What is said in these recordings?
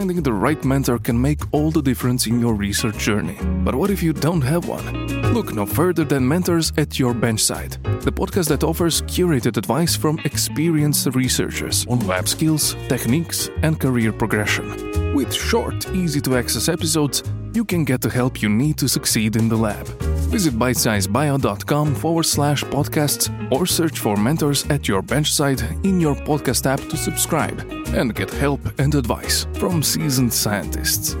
Finding the right mentor can make all the difference in your research journey. But what if you don't have one? Look no further than Mentors at Your Benchside, the podcast that offers curated advice from experienced researchers on lab skills, techniques, and career progression. With short, easy to access episodes, you can get the help you need to succeed in the lab. Visit bitesizebio.com forward slash podcasts or search for Mentors at Your Benchside in your podcast app to subscribe and get help and advice from seasoned scientists.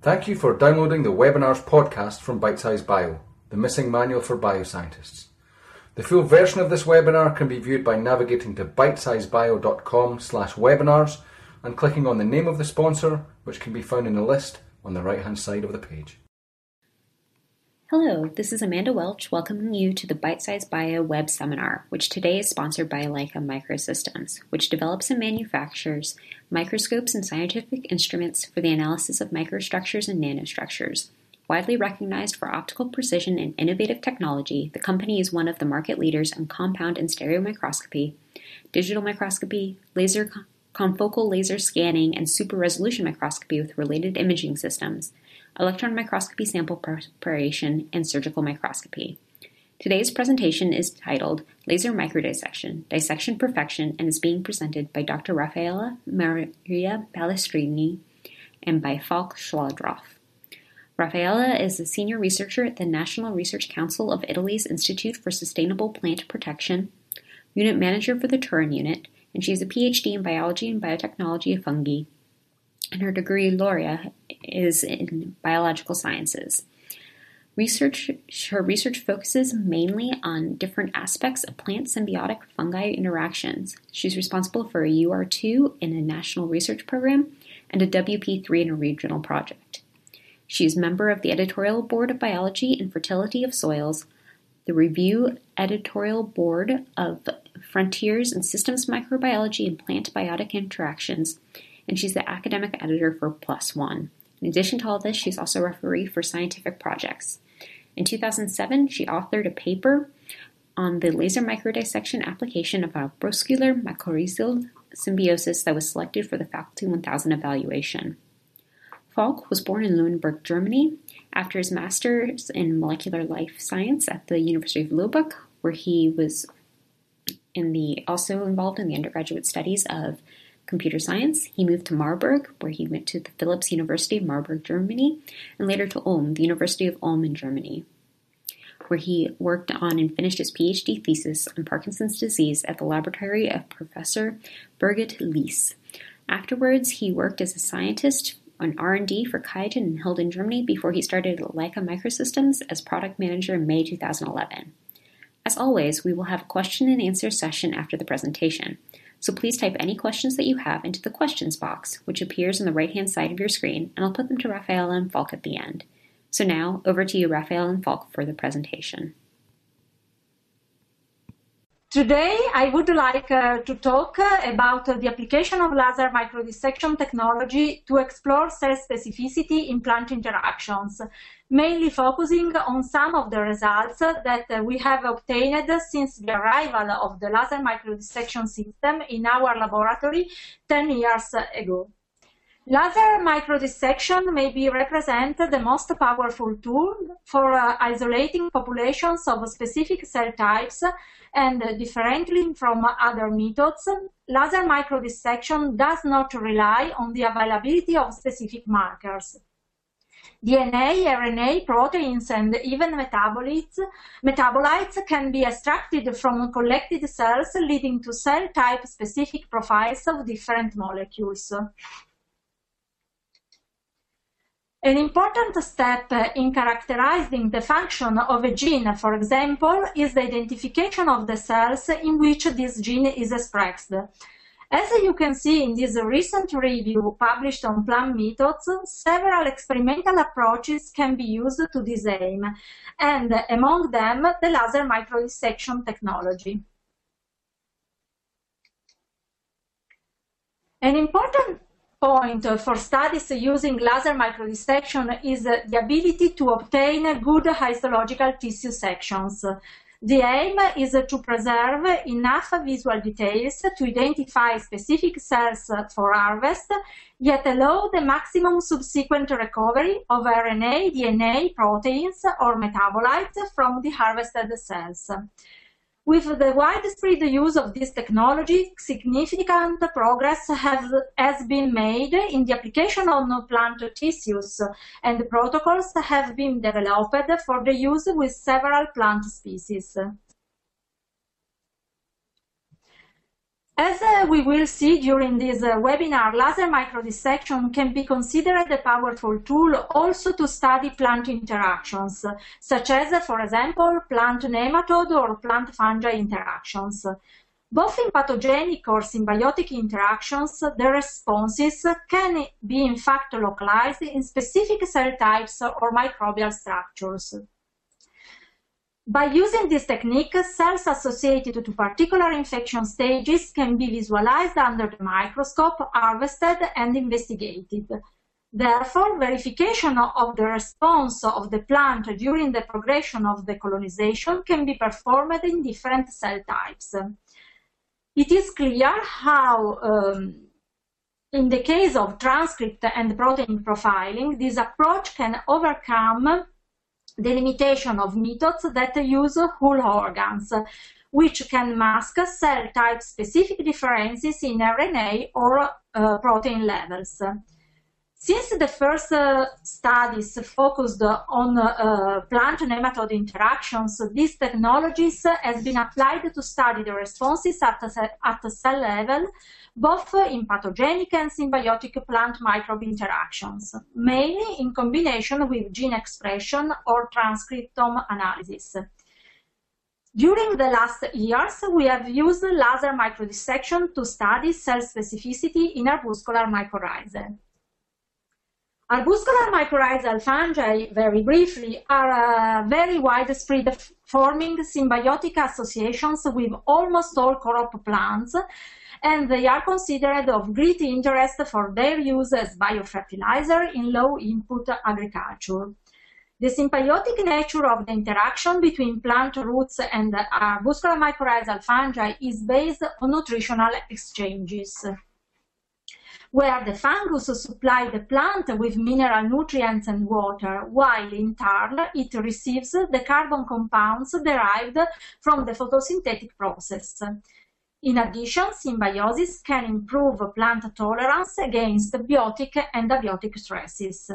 Thank you for downloading the webinars podcast from Bitesize Bio, the missing manual for bioscientists. The full version of this webinar can be viewed by navigating to bitesizebio.com slash webinars and clicking on the name of the sponsor, which can be found in the list on the right hand side of the page. Hello, this is Amanda Welch welcoming you to the Bitesize Bio web seminar, which today is sponsored by Leica Microsystems, which develops and manufactures microscopes and scientific instruments for the analysis of microstructures and nanostructures. Widely recognized for optical precision and innovative technology, the company is one of the market leaders in compound and stereo microscopy, digital microscopy, laser confocal laser scanning, and super resolution microscopy with related imaging systems electron microscopy sample preparation, and surgical microscopy. Today's presentation is titled Laser Microdissection, Dissection Perfection and is being presented by Dr. Raffaella Maria Balestrini and by Falk Schlaudraff. Raffaella is a senior researcher at the National Research Council of Italy's Institute for Sustainable Plant Protection, unit manager for the Turin unit, and she has a PhD in biology and biotechnology of fungi and her degree laurea is in biological sciences. Research, her research focuses mainly on different aspects of plant symbiotic fungi interactions. She's responsible for a UR2 in a national research program and a WP3 in a regional project. She is member of the editorial board of biology and fertility of soils, the review editorial board of Frontiers in Systems Microbiology and Plant Biotic Interactions, and she's the academic editor for PLOS One. In addition to all this, she's also a referee for scientific projects. In 2007, she authored a paper on the laser microdissection application of a broscular mycorrhizal symbiosis that was selected for the Faculty 1000 evaluation. Falk was born in Lüneburg, Germany. After his master's in molecular life science at the University of Lübeck, where he was in the also involved in the undergraduate studies of computer science. He moved to Marburg, where he went to the Philipps University of Marburg, Germany, and later to Ulm, the University of Ulm in Germany, where he worked on and finished his PhD thesis on Parkinson's disease at the laboratory of Professor Birgit Liss. Afterwards, he worked as a scientist on R&D for QIAGEN in Hilden, Germany, before he started Leica Microsystems as product manager in May 2011. As always, we will have a question and answer session after the presentation. So please type any questions that you have into the questions box, which appears on the right hand side of your screen, and I'll put them to Raffaella and Falk at the end. So now, over to you, Raffaella and Falk, for the presentation. Today, I would like uh, to talk uh, about uh, the application of laser microdissection technology to explore cell specificity in plant interactions, mainly focusing on some of the results that uh, we have obtained since the arrival of the laser microdissection system in our laboratory 10 years ago. Laser microdissection may be represented the most powerful tool for uh, isolating populations of specific cell types and uh, differently from other methods, laser microdissection does not rely on the availability of specific markers. DNA, RNA, proteins, and even metabolites, metabolites can be extracted from collected cells, leading to cell type specific profiles of different molecules. An important step in characterizing the function of a gene, for example, is the identification of the cells in which this gene is expressed. As you can see in this recent review published on Plant Methods, several experimental approaches can be used to this aim, and among them, the laser microdissection technology. An important point uh, for studies using laser microdissection is uh, the ability to obtain good histological tissue sections. The aim is to preserve enough visual details to identify specific cells for harvest, yet allow the maximum subsequent recovery of RNA, DNA, proteins, or metabolites from the harvested cells. With the widespread use of this technology, significant progress have, has been made in the application of plant tissues, and protocols have been developed for the use with several plant species. As uh, we will see during this uh, webinar, laser microdissection can be considered a powerful tool also to study plant interactions, such as, uh, for example, plant nematode or plant fungi interactions. Both in pathogenic or symbiotic interactions, the responses can be in fact localized in specific cell types or microbial structures. By using this technique, cells associated to particular infection stages can be visualized under the microscope, harvested, and investigated. Therefore, verification of the response of the plant during the progression of the colonization can be performed in different cell types. It is clear how, um, in the case of transcript and protein profiling, this approach can overcome the limitation of methods that use whole organs, which can mask cell type specific differences in RNA or uh, protein levels. Since the first uh, studies focused on uh, plant nematode interactions, these technologies have been applied to study the responses at, at the cell level both in pathogenic and symbiotic plant microbe interactions, mainly in combination with gene expression or transcriptome analysis. During the last years, we have used laser microdissection to study cell specificity in arbuscular mycorrhizae. Arbuscular mycorrhizal fungi, very briefly, are uh, very widespread, forming symbiotic associations with almost all crop plants and they are considered of great interest for their use as biofertilizer in low-input agriculture. The symbiotic nature of the interaction between plant roots and arbuscular mycorrhizal fungi is based on nutritional exchanges where the fungus supply the plant with mineral nutrients and water, while in turn it receives the carbon compounds derived from the photosynthetic process. In addition, symbiosis can improve plant tolerance against biotic and abiotic stresses.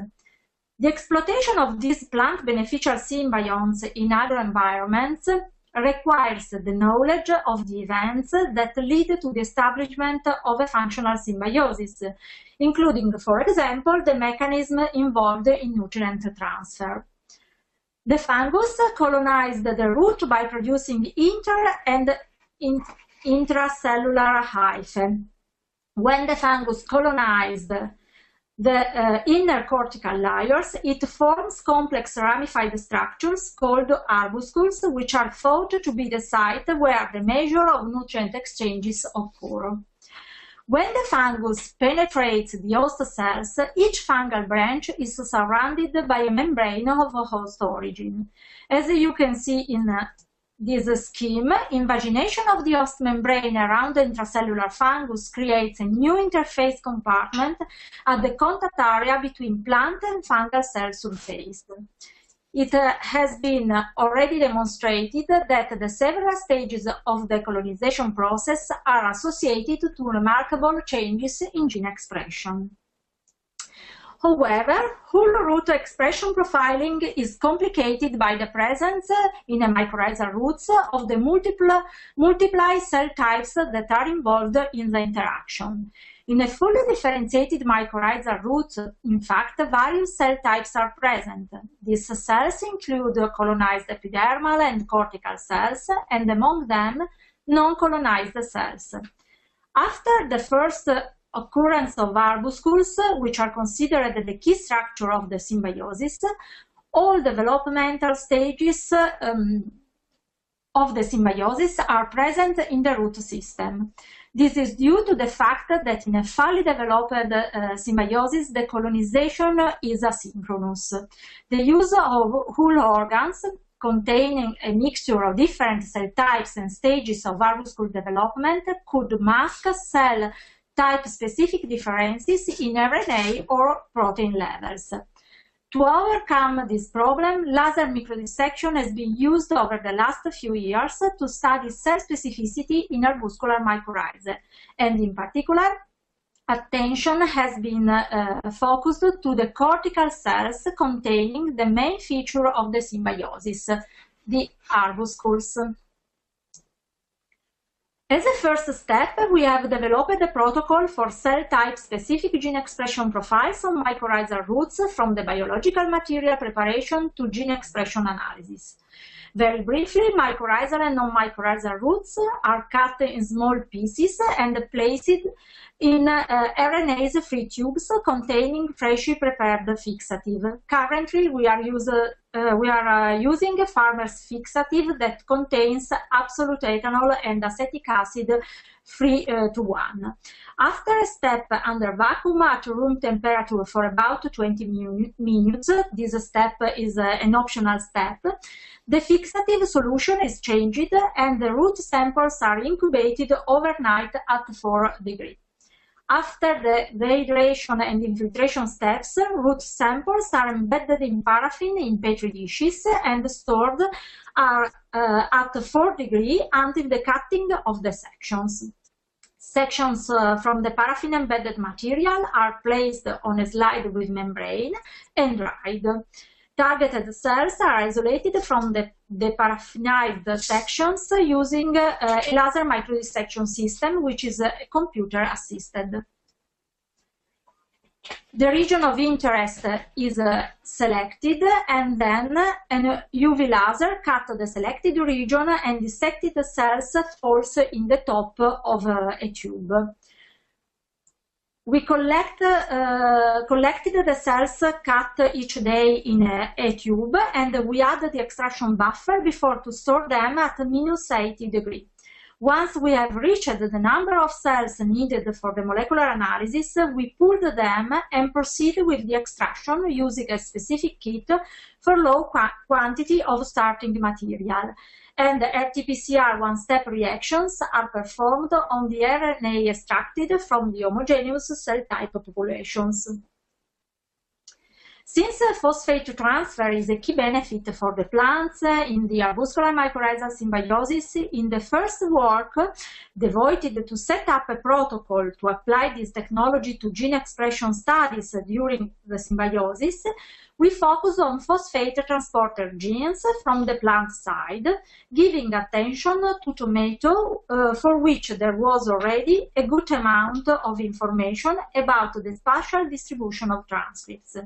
The exploitation of these plant beneficial symbionts in agroenvironments requires the knowledge of the events that lead to the establishment of a functional symbiosis, including, for example, the mechanism involved in nutrient transfer. The fungus colonized the root by producing inter and intracellular hyphae. When the fungus colonized the uh, inner cortical layers, it forms complex ramified structures called arbuscules, which are thought to be the site where the measure of nutrient exchanges occur. When the fungus penetrates the host cells, each fungal branch is surrounded by a membrane of host origin. As you can see in this scheme, invagination of the host membrane around the intracellular fungus creates a new interface compartment at the contact area between plant and fungal cell surface. It uh, has been already demonstrated that the several stages of the colonization process are associated to remarkable changes in gene expression. However, whole root expression profiling is complicated by the presence in a mycorrhizal roots of the multiple, multiply cell types that are involved in the interaction. In a fully differentiated mycorrhizal root, in fact, various cell types are present. These cells include colonized epidermal and cortical cells, and among them, non-colonized cells. After the first occurrence of arbuscules, which are considered the key structure of the symbiosis, all developmental stages um, of the symbiosis are present in the root system. This is due to the fact that in a fully developed uh, symbiosis, the colonization is asynchronous. The use of whole organs containing a mixture of different cell types and stages of arbuscule development could mask cell type-specific differences in RNA or protein levels. To overcome this problem, laser microdissection has been used over the last few years to study cell specificity in arbuscular mycorrhizae, and in particular, attention has been uh, focused to the cortical cells containing the main feature of the symbiosis, the arbuscules. As a first step, we have developed a protocol for cell type specific gene expression profiles on mycorrhizal roots from the biological material preparation to gene expression analysis. Very briefly, mycorrhizal and non-mycorrhizal roots are cut in small pieces and placed in uh, RNase-free tubes containing freshly prepared fixative. Currently, we are, use, uh, we are uh, using a farmer's fixative that contains absolute ethanol and acetic acid 3 uh, to 1. After a step under vacuum at room temperature for about 20 minutes, this step is uh, an optional step, the fixative solution is changed and the root samples are incubated overnight at 4 degrees. After the dehydration and infiltration steps, root samples are embedded in paraffin in petri dishes and stored are, uh, at 4 degrees until the cutting of the sections. Sections uh, from the paraffin embedded material are placed on a slide with membrane and dried. Targeted cells are isolated from the, the paraffinized sections using uh, a laser microdissection system, which is uh, computer assisted. The region of interest is uh, selected and then an UV laser cut the selected region and dissected cells falls in the top of uh, a tube we collect, uh, collected the cells cut each day in a, a, tube and we add the extraction buffer before to store them at minus 80 degrees. Once we have reached the number of cells needed for the molecular analysis, we pulled them and proceed with the extraction using a specific kit for low qu quantity of starting material and RT-PCR one-step reactions are performed on the RNA extracted from the homogeneous cell type populations. Since phosphate transfer is a key benefit for the plants in the arbuscular mycorrhizal symbiosis, in the first work devoted to set up a protocol to apply this technology to gene expression studies during the symbiosis, we focus on phosphate transporter genes from the plant side, giving attention to tomato, uh, for which there was already a good amount of information about the spatial distribution of transcripts.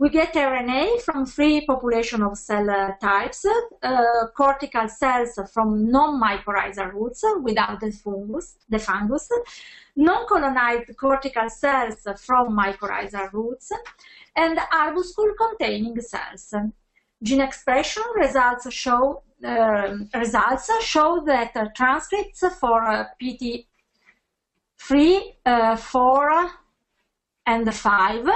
We get RNA from three population of cell uh, types, uh, cortical cells from non-mycorrhizal roots without the fungus, the fungus non-colonized cortical cells from mycorrhizal roots, and arbuscule containing cells. Gene expression results show uh, results show that uh, transcripts for uh, PT3, uh, 4, and 5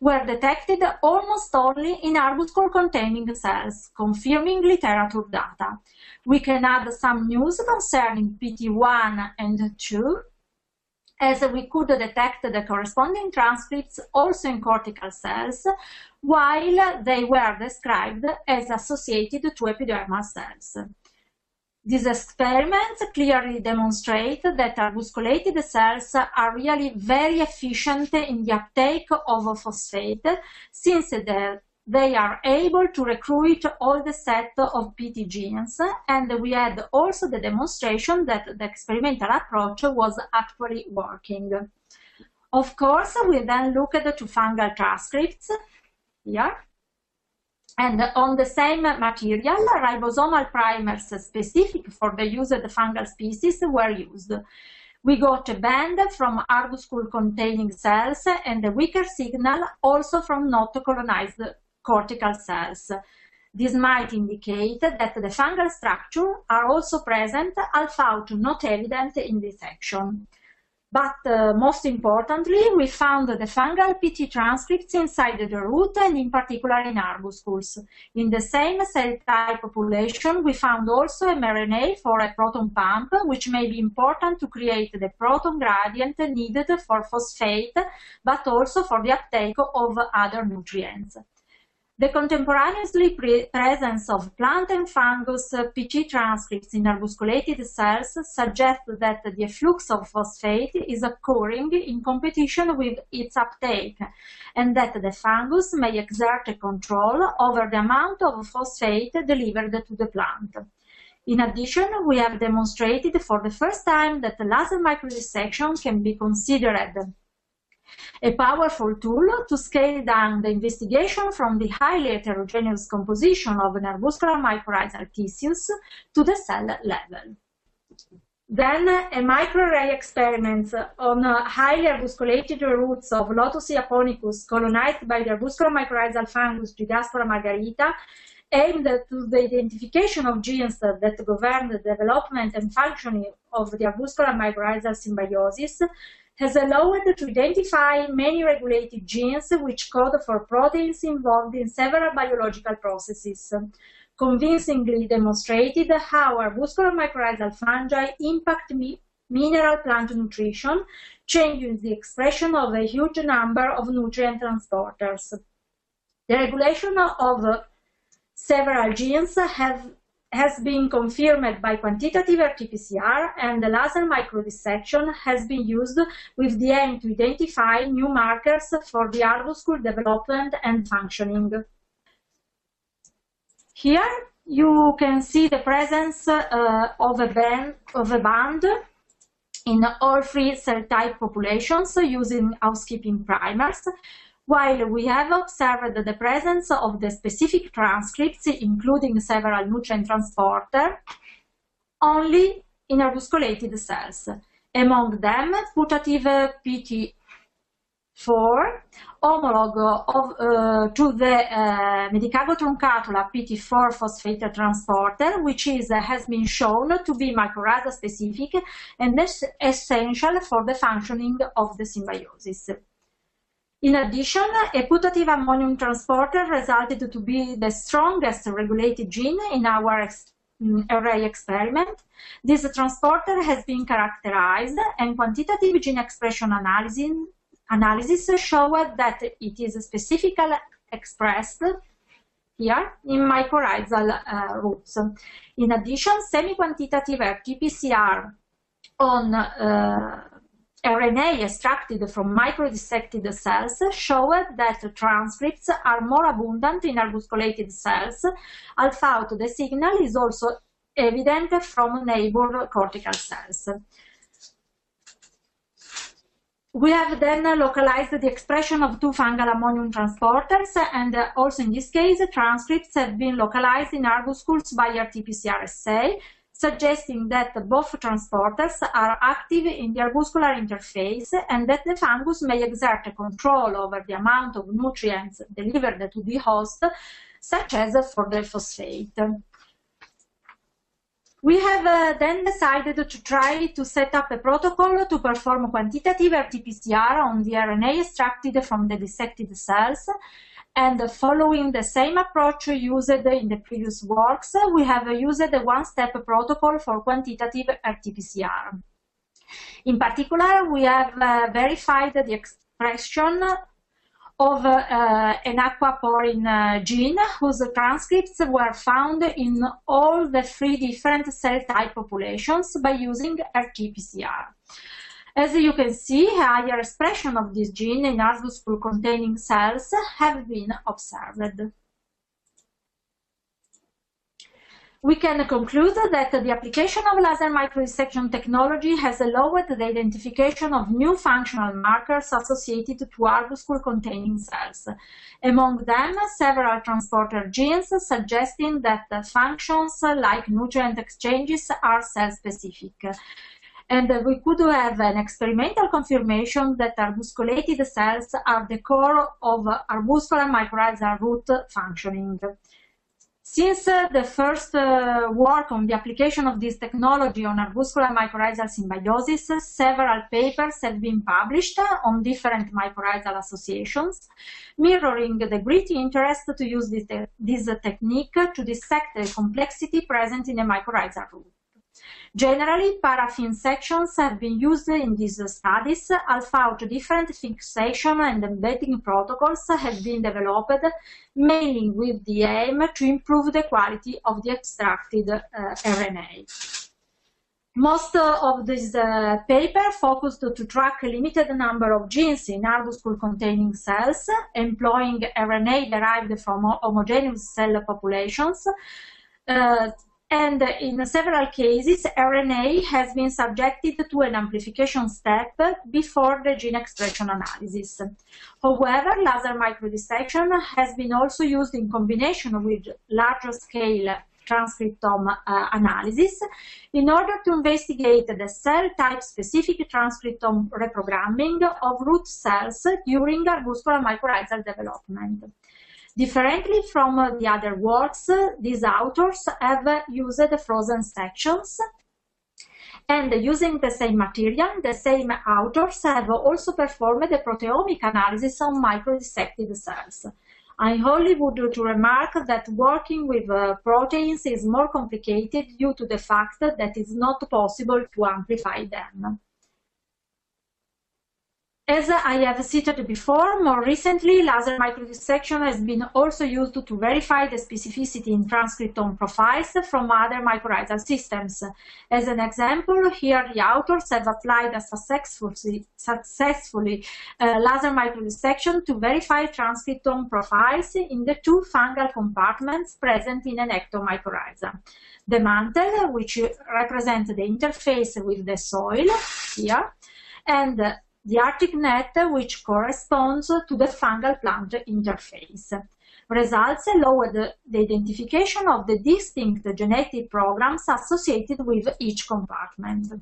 were detected almost only in arbuscule containing cells, confirming literature data. We can add some news concerning PT1 and 2 as we could detect the corresponding transcripts also in cortical cells, while they were described as associated to epidermal cells. These experiments clearly demonstrate that arbusculated cells are really very efficient in the uptake of phosphate since the they are able to recruit all the set of PT genes, and we had also the demonstration that the experimental approach was actually working. Of course, we then looked to fungal transcripts. Here, and on the same material, ribosomal primers specific for the used fungal species were used. We got a band from arbuscule containing cells and a weaker signal also from not colonized cortical cells. This might indicate that the fungal structure are also present, although not evident in this section. But uh, most importantly, we found the fungal PT transcripts inside the root and in particular in arbuscules. In the same cell type population, we found also mRNA for a proton pump, which may be important to create the proton gradient needed for phosphate, but also for the uptake of other nutrients. The contemporaneously pre presence of plant and fungus uh, PT transcripts in arbusculated cells suggests that the efflux of phosphate is occurring in competition with its uptake, and that the fungus may exert control over the amount of phosphate delivered to the plant. In addition, we have demonstrated for the first time that laser microdissection can be considered a powerful tool to scale down the investigation from the highly heterogeneous composition of arbuscular mycorrhizal tissues to the cell level. Then a microarray experiment on highly arbusculated roots of Lotus japonicus colonized by the arbuscular mycorrhizal fungus Gigaspora margarita aimed at the identification of genes that govern the development and functioning of the arbuscular mycorrhizal symbiosis has allowed to identify many regulated genes which code for proteins involved in several biological processes, convincingly demonstrated how our arbuscular mycorrhizal fungi impact mi mineral plant nutrition, changing the expression of a huge number of nutrient transporters. The regulation of several genes have has been confirmed by quantitative RT-PCR and the laser microdissection has been used with the aim to identify new markers for the arbuscule development and functioning. Here you can see the presence uh, of, a band, of a band in all three cell type populations using housekeeping primers while we have observed the presence of the specific transcripts, including several nutrient transporter, only in arbusculated cells. Among them, putative PT4, homolog of, uh, to the uh, Medicago truncatula PT4 phosphate transporter, which is, uh, has been shown to be mycorrhiza specific and essential for the functioning of the symbiosis. In addition, a putative ammonium transporter resulted to be the strongest regulated gene in our mm, array experiment. This transporter has been characterized and quantitative gene expression analysis, analysis showed that it is specifically expressed here in mycorrhizal uh, roots. In addition, semi-quantitative RT-PCR on uh, RNA extracted from microdissected cells showed that transcripts are more abundant in arbusculated cells. Alpha the signal is also evident from neighbor cortical cells. We have then localized the expression of two fungal ammonium transporters, and also in this case, transcripts have been localized in arbuscules by RT-PCR assay, suggesting that both transporters are active in the arbuscular interface and that the fungus may exert control over the amount of nutrients delivered to the host, such as for the phosphate. We have uh, then decided to try to set up a protocol to perform quantitative RT-PCR on the RNA extracted from the dissected cells and following the same approach used in the previous works, we have used a one-step protocol for quantitative RT-PCR. In particular, we have uh, verified the expression of uh, an aquaporin uh, gene whose transcripts were found in all the three different cell type populations by using RT-PCR. As you can see, higher expression of this gene in arbuscule-containing cells have been observed. We can conclude that the application of laser microdissection technology has allowed the identification of new functional markers associated to arbuscule-containing cells. Among them, several transporter genes suggesting that functions like nutrient exchanges are cell-specific and we could have an experimental confirmation that arbusculated cells are the core of arbuscular mycorrhizal root functioning. Since uh, the first uh, work on the application of this technology on arbuscular mycorrhizal symbiosis, several papers have been published on different mycorrhizal associations, mirroring the great interest to use this, this technique to dissect the complexity present in a mycorrhizal root. Generally, paraffin sections have been used in these studies, although different fixation and embedding protocols have been developed, mainly with the aim to improve the quality of the extracted uh, RNA. Most of this uh, paper focused to track a limited number of genes in arbuscule-containing cells, employing RNA derived from homogeneous cell populations, uh, and in several cases, RNA has been subjected to an amplification step before the gene expression analysis. However, laser microdissection has been also used in combination with larger scale transcriptome uh, analysis in order to investigate the cell type specific transcriptome reprogramming of root cells during arbuscular mycorrhizal development. Differently from uh, the other works, uh, these authors have used frozen sections and using the same material, the same authors have also performed the proteomic analysis on microdissected cells. I only would to remark that working with uh, proteins is more complicated due to the fact that it is not possible to amplify them. As I have cited before, more recently, laser microdissection has been also used to verify the specificity in transcriptome profiles from other mycorrhizal systems. As an example, here the authors have applied a successfully, uh, laser microdissection to verify transcriptome profiles in the two fungal compartments present in an ectomycorrhiza. The mantle, which represents the interface with the soil, here, and the Hartig net, which corresponds to the fungal plant interface. Results allowed the identification of the distinct genetic programs associated with each compartment.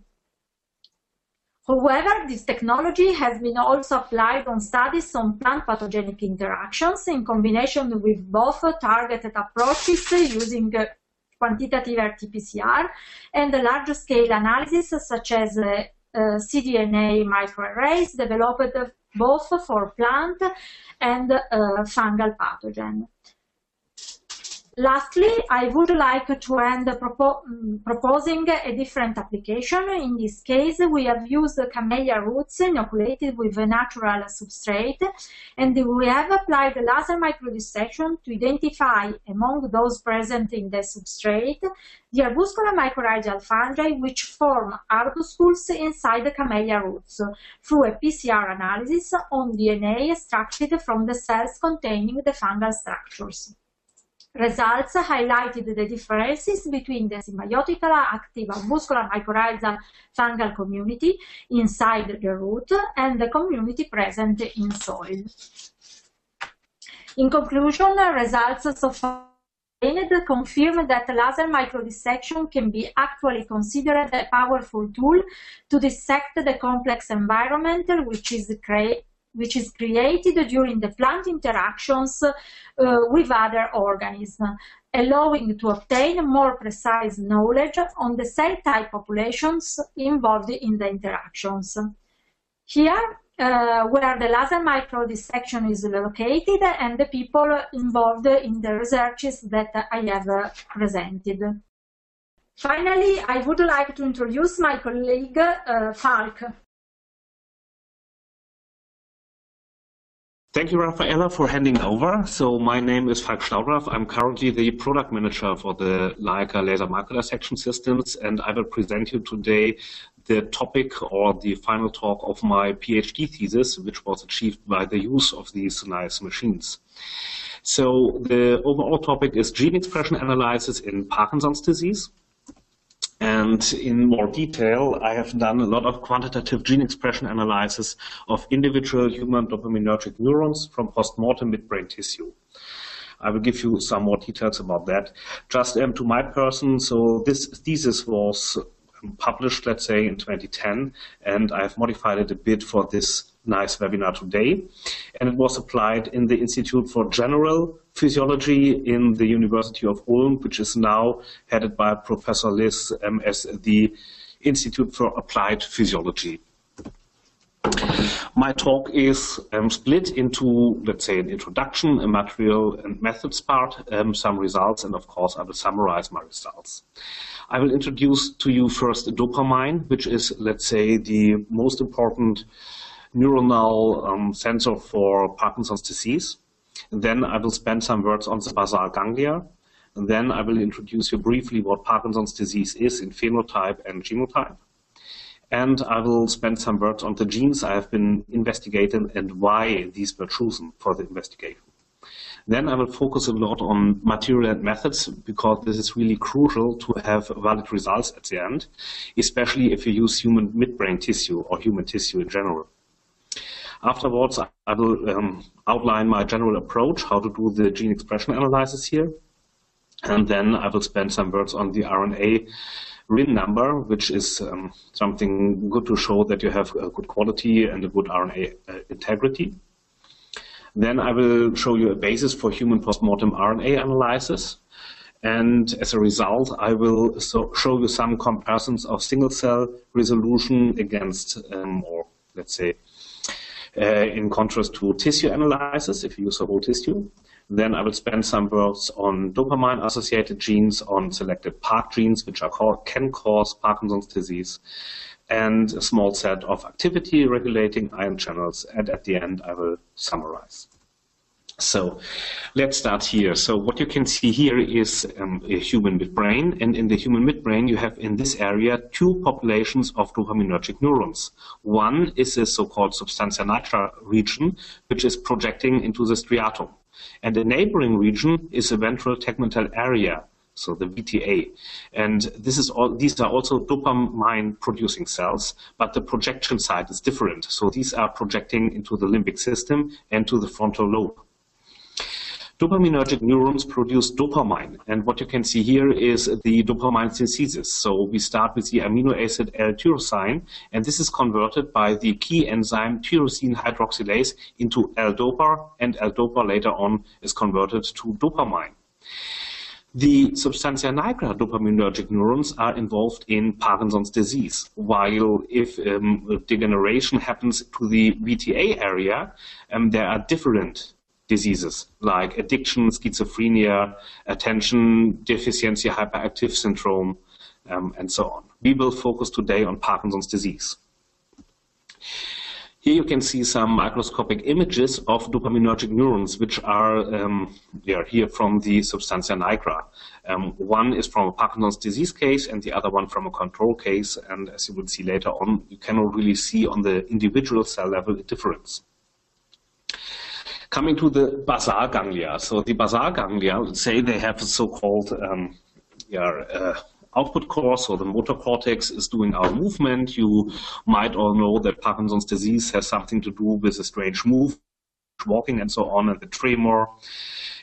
However, this technology has been also applied on studies on plant pathogenic interactions in combination with both targeted approaches using quantitative RT-PCR and large-scale analysis such as uh, cDNA microarrays developed both for plant and uh, fungal pathogen. Lastly, I would like to end propo mm, proposing a different application. In this case, we have used camellia roots inoculated with a natural substrate, and we have applied laser microdissection to identify among those present in the substrate the arbuscular mycorrhizal fungi which form arbuscules inside the camellia roots through a PCR analysis on DNA extracted from the cells containing the fungal structures. Results highlighted the differences between the symbiotically active arbuscular mycorrhizal fungal community inside the root and the community present in soil. In conclusion, results so far confirm that laser microdissection can be actually considered a powerful tool to dissect the complex environment which is created which is created during the plant interactions uh, with other organisms, allowing to obtain more precise knowledge on the cell type populations involved in the interactions. Here, uh, where the laser microdissection is located and the people involved in the researches that I have uh, presented. Finally, I would like to introduce my colleague uh, Falk. Thank you, Raffaella, for handing over. So my name is Falk Schlaudraff. I'm currently the product manager for the Leica laser microdissection systems, and I will present you today the topic or the final talk of my PhD thesis, which was achieved by the use of these nice machines. So the overall topic is gene expression analysis in Parkinson's disease. And in more detail, I have done a lot of quantitative gene expression analysis of individual human dopaminergic neurons from postmortem midbrain tissue. I will give you some more details about that. Just um, to my person, so this thesis was published, let's say, in 2010, and I've modified it a bit for this nice webinar today. And it was applied in the Institute for General Physiology in the University of Ulm, which is now headed by Professor Liss um, as the Institute for Applied Physiology. My talk is um, split into, let's say, an introduction, a material and methods part, um, some results, and of course, I will summarize my results. I will introduce to you first dopamine, which is, let's say, the most important neuronal um, sensor for Parkinson's disease. then I will spend some words on the basal ganglia. And then I will introduce you briefly what Parkinson's disease is in phenotype and genotype and I will spend some words on the genes I have been investigating and why these were chosen for the investigation. Then I will focus a lot on material and methods because this is really crucial to have valid results at the end, especially if you use human midbrain tissue or human tissue in general. Afterwards, I will um, outline my general approach, how to do the gene expression analysis here. And then I will spend some words on the RNA RIN number, which is um, something good to show that you have a good quality and a good RNA uh, integrity. Then I will show you a basis for human postmortem RNA analysis. And as a result, I will so show you some comparisons of single cell resolution against, um, or let's say, uh, Uh, in contrast to tissue analysis, if you use a whole tissue. Then I will spend some words on dopamine-associated genes, on selected PARK genes, which called, can cause Parkinson's disease, and a small set of activity-regulating ion channels. And at the end, I will summarize. So let's start here. So what you can see here is um, a human midbrain, and in the human midbrain you have in this area two populations of dopaminergic neurons. One is a so-called substantia nigra region, which is projecting into the striatum. And the neighboring region is the ventral tegmental area, so the VTA. And this is all, these are also dopamine producing cells, but the projection site is different. So these are projecting into the limbic system and to the frontal lobe. Dopaminergic neurons produce dopamine, and what you can see here is the dopamine synthesis. So we start with the amino acid L-tyrosine, and this is converted by the key enzyme tyrosine hydroxylase into L-dopa, and L-dopa later on is converted to dopamine. The substantia nigra dopaminergic neurons are involved in Parkinson's disease, while if um, degeneration happens to the VTA area, um, there are different diseases like addiction, schizophrenia, attention deficiency hyperactive syndrome, um, and so on. We will focus today on Parkinson's disease. Here you can see some microscopic images of dopaminergic neurons, which are um, here from the substantia nigra. Um, one is from a Parkinson's disease case and the other one from a control case. And as you will see later on, you cannot really see on the individual cell level a difference. Coming to the basal ganglia. So the basal ganglia, say they have a so-called um, uh, output core, so the motor cortex is doing our movement. You might all know that Parkinson's disease has something to do with a strange move, walking and so on, and the tremor.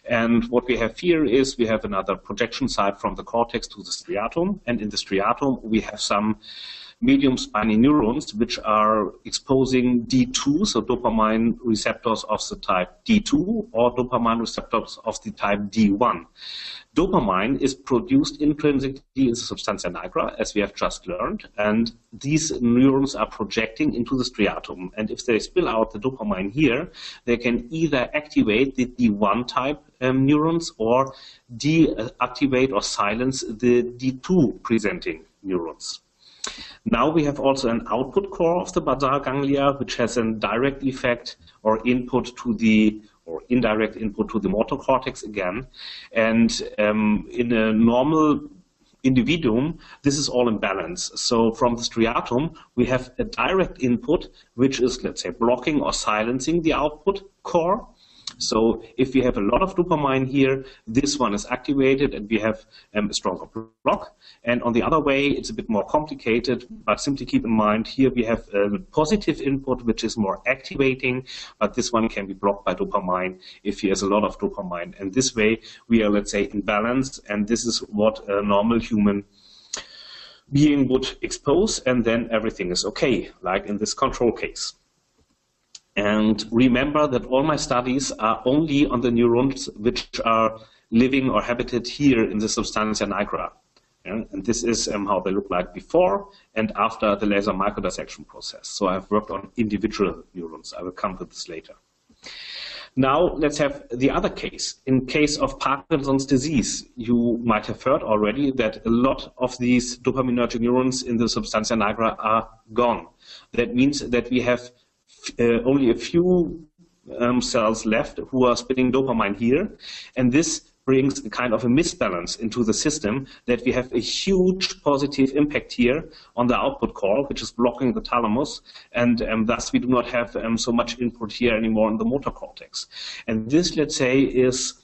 And what we have here is we have another projection site from the cortex to the striatum, and in the striatum we have some medium spiny neurons, which are exposing D2, so dopamine receptors of the type D2, or dopamine receptors of the type D1. Dopamine is produced intrinsically in the substantia nigra, as we have just learned, and these neurons are projecting into the striatum. And if they spill out the dopamine here, they can either activate the D1 type um, neurons or deactivate or silence the D2 presenting neurons. Now we have also an output core of the basal ganglia, which has a direct effect or input to the or indirect input to the motor cortex again. And um, in a normal individuum, this is all in balance. So from the striatum, we have a direct input, which is, let's say, blocking or silencing the output core. So if we have a lot of dopamine here, this one is activated and we have um, a stronger block. And on the other way, it's a bit more complicated, but simply keep in mind here we have a positive input, which is more activating, but this one can be blocked by dopamine if he has a lot of dopamine. And this way, we are, let's say, in balance, and this is what a normal human being would expose, and then everything is okay, like in this control case. And remember that all my studies are only on the neurons which are living or habited here in the substantia nigra. And this is um, how they look like before and after the laser microdissection process. So I've worked on individual neurons. I will come to this later. Now let's have the other case. In case of Parkinson's disease, you might have heard already that a lot of these dopaminergic neurons in the substantia nigra are gone. That means that we have only a few um, cells left who are spinning dopamine here, and this brings a kind of a misbalance into the system that we have a huge positive impact here on the output core, which is blocking the thalamus, and um, thus we do not have um, so much input here anymore in the motor cortex. And this, let's say, is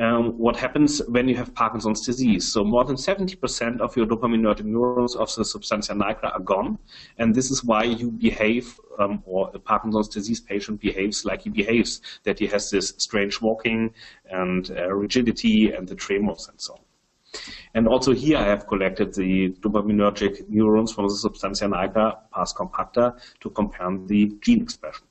um, what happens when you have Parkinson's disease. So more than 70% of your dopaminergic neurons of the substantia nigra are gone, and this is why you behave, um, or a Parkinson's disease patient behaves like he behaves, that he has this strange walking and uh, rigidity and the tremors and so on. And also here I have collected the dopaminergic neurons from the substantia nigra pars compacta to compare the gene expression.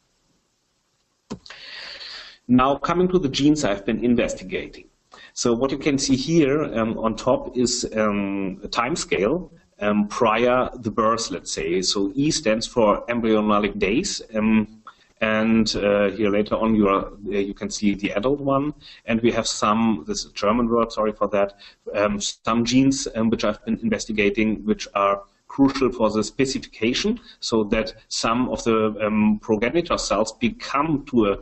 Now, coming to the genes I've been investigating. So what you can see here um, on top is um, a time scale um, prior the birth, let's say. So E stands for embryonic days. Um, and uh, here later on you, are, you can see the adult one. And we have some, this is a German word, sorry for that, um, some genes um, which I've been investigating which are crucial for the specification so that some of the progenitor cells become to a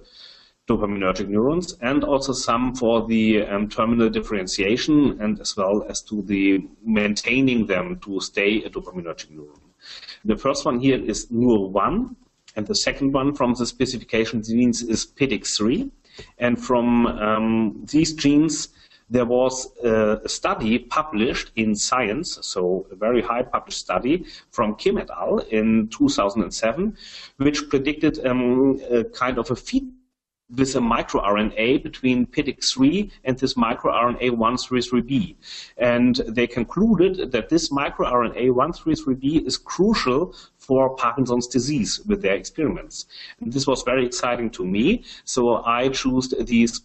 dopaminergic neurons and also some for the um, terminal differentiation and as well as to the maintaining them to stay a dopaminergic neuron. The first one here is Nurr1 and the second one from the specification genes is PITX3 and from um, these genes there was a study published in Science, so a very high published study from Kim et al. in 2007, which predicted um, a kind of a feedback with a microRNA between PITX3 and this microRNA 133B. And they concluded that this microRNA 133B is crucial for Parkinson's disease with their experiments. And this was very exciting to me, so I chose these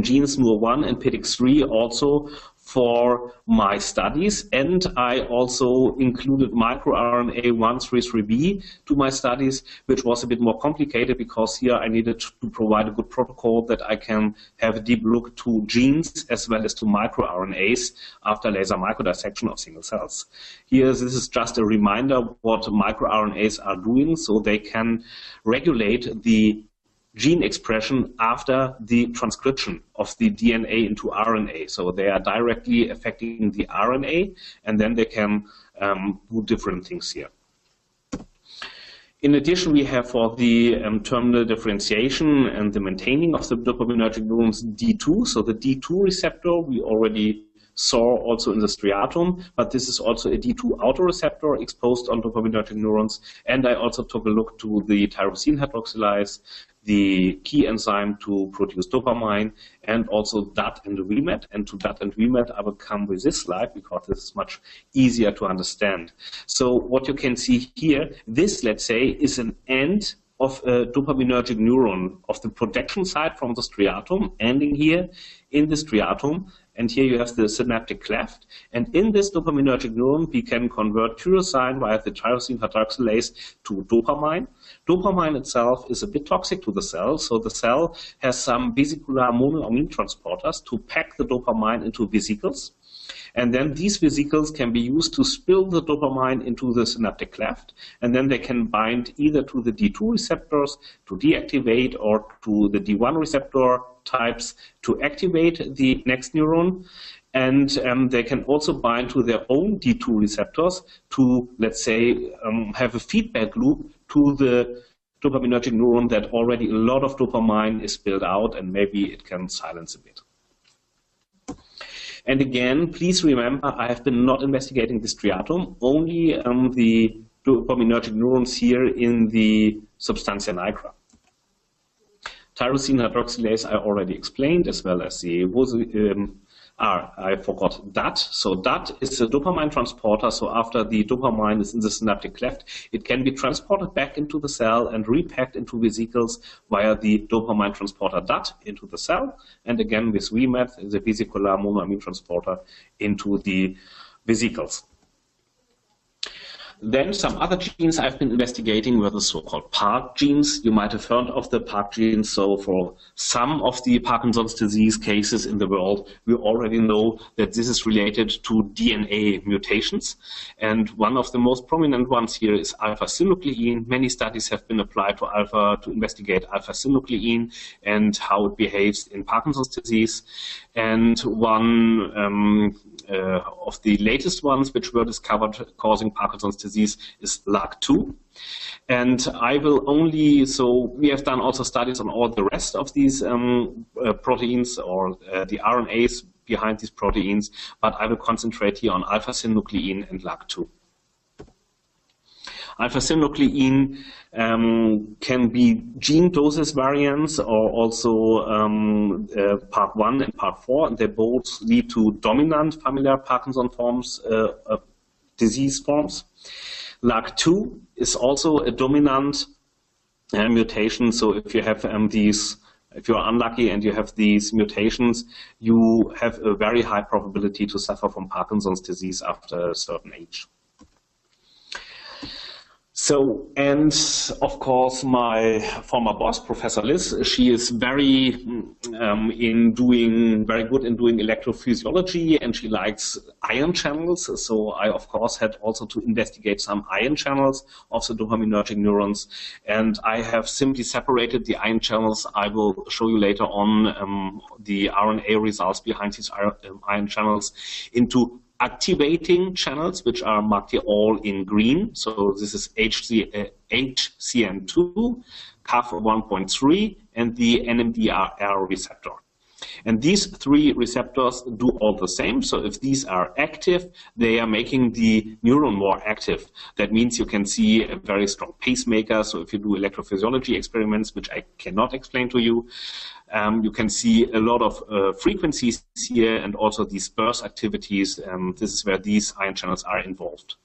genes Nurr1 and PITX3 also for my studies, and I also included microRNA 133B to my studies, which was a bit more complicated because here I needed to provide a good protocol that I can have a deep look to genes as well as to microRNAs after laser microdissection of single cells. Here, this is just a reminder what microRNAs are doing, so they can regulate the gene expression after the transcription of the DNA into RNA. So they are directly affecting the RNA, and then they can um, do different things here. In addition, we have for the um, terminal differentiation and the maintaining of the dopaminergic neurons D2. So the D2 receptor we already saw also in the striatum, but this is also a D2 autoreceptor exposed on dopaminergic neurons. And I also took a look to the tyrosine hydroxylase the key enzyme to produce dopamine, and also DAT and VMAT. And to DAT and VMAT, I will come with this slide because this is much easier to understand. So what you can see here, this, let's say, is an end of a dopaminergic neuron of the projection side from the striatum, ending here in the striatum. And here you have the synaptic cleft. And in this dopaminergic neuron, we can convert tyrosine via the tyrosine hydroxylase to dopamine. Dopamine itself is a bit toxic to the cell, so the cell has some vesicular monoamine transporters to pack the dopamine into vesicles. And then these vesicles can be used to spill the dopamine into the synaptic cleft, and then they can bind either to the D2 receptors to deactivate or to the D1 receptor types to activate the next neuron. And um, they can also bind to their own D2 receptors to, let's say, um, have a feedback loop to the dopaminergic neuron that already a lot of dopamine is spilled out and maybe it can silence a bit. And again, please remember, I have been not investigating the striatum, only um, the dopaminergic neurons here in the substantia nigra. Tyrosine hydroxylase I already explained, as well as the um, Ah, I forgot that. So that is a dopamine transporter. So after the dopamine is in the synaptic cleft, it can be transported back into the cell and repacked into vesicles via the dopamine transporter DAT into the cell. And again with VMAT, the vesicular monoamine transporter into the vesicles. Then some other genes I've been investigating were the so-called PARK genes. You might have heard of the PARK genes. So for some of the Parkinson's disease cases in the world, we already know that this is related to DNA mutations. And one of the most prominent ones here is alpha-synuclein. Many studies have been applied to alpha to investigate alpha-synuclein and how it behaves in Parkinson's disease. And one um, uh, of the latest ones which were discovered causing Parkinson's disease is LRRK2. And I will only, so we have done also studies on all the rest of these um, uh, proteins or uh, the RNAs behind these proteins, but I will concentrate here on alpha-synuclein and LRRK2. Alpha-synuclein um, can be gene doses variants or also um, uh, part 1 and part 4, and they both lead to dominant familiar Parkinson forms, uh, uh, disease forms. LRRK2 is also a dominant uh, mutation, so if you have um, these if you're unlucky and you have these mutations, you have a very high probability to suffer from Parkinson's disease after a certain age. So, and of course, my former boss, Professor Liss, she is very um, in doing very good in doing electrophysiology, and she likes ion channels. So, I of course had also to investigate some ion channels of the dopaminergic neurons, and I have simply separated the ion channels. I will show you later on um, the RNA results behind these ion channels into activating channels, which are marked here all in green. So this is HC, uh, HCN2, Cav 1.3, and the NMDR receptor. And these three receptors do all the same. So if these are active, they are making the neuron more active. That means you can see a very strong pacemaker. So if you do electrophysiology experiments, which I cannot explain to you, um, you can see a lot of uh, frequencies here and also these burst activities. Um, this is where these ion channels are involved.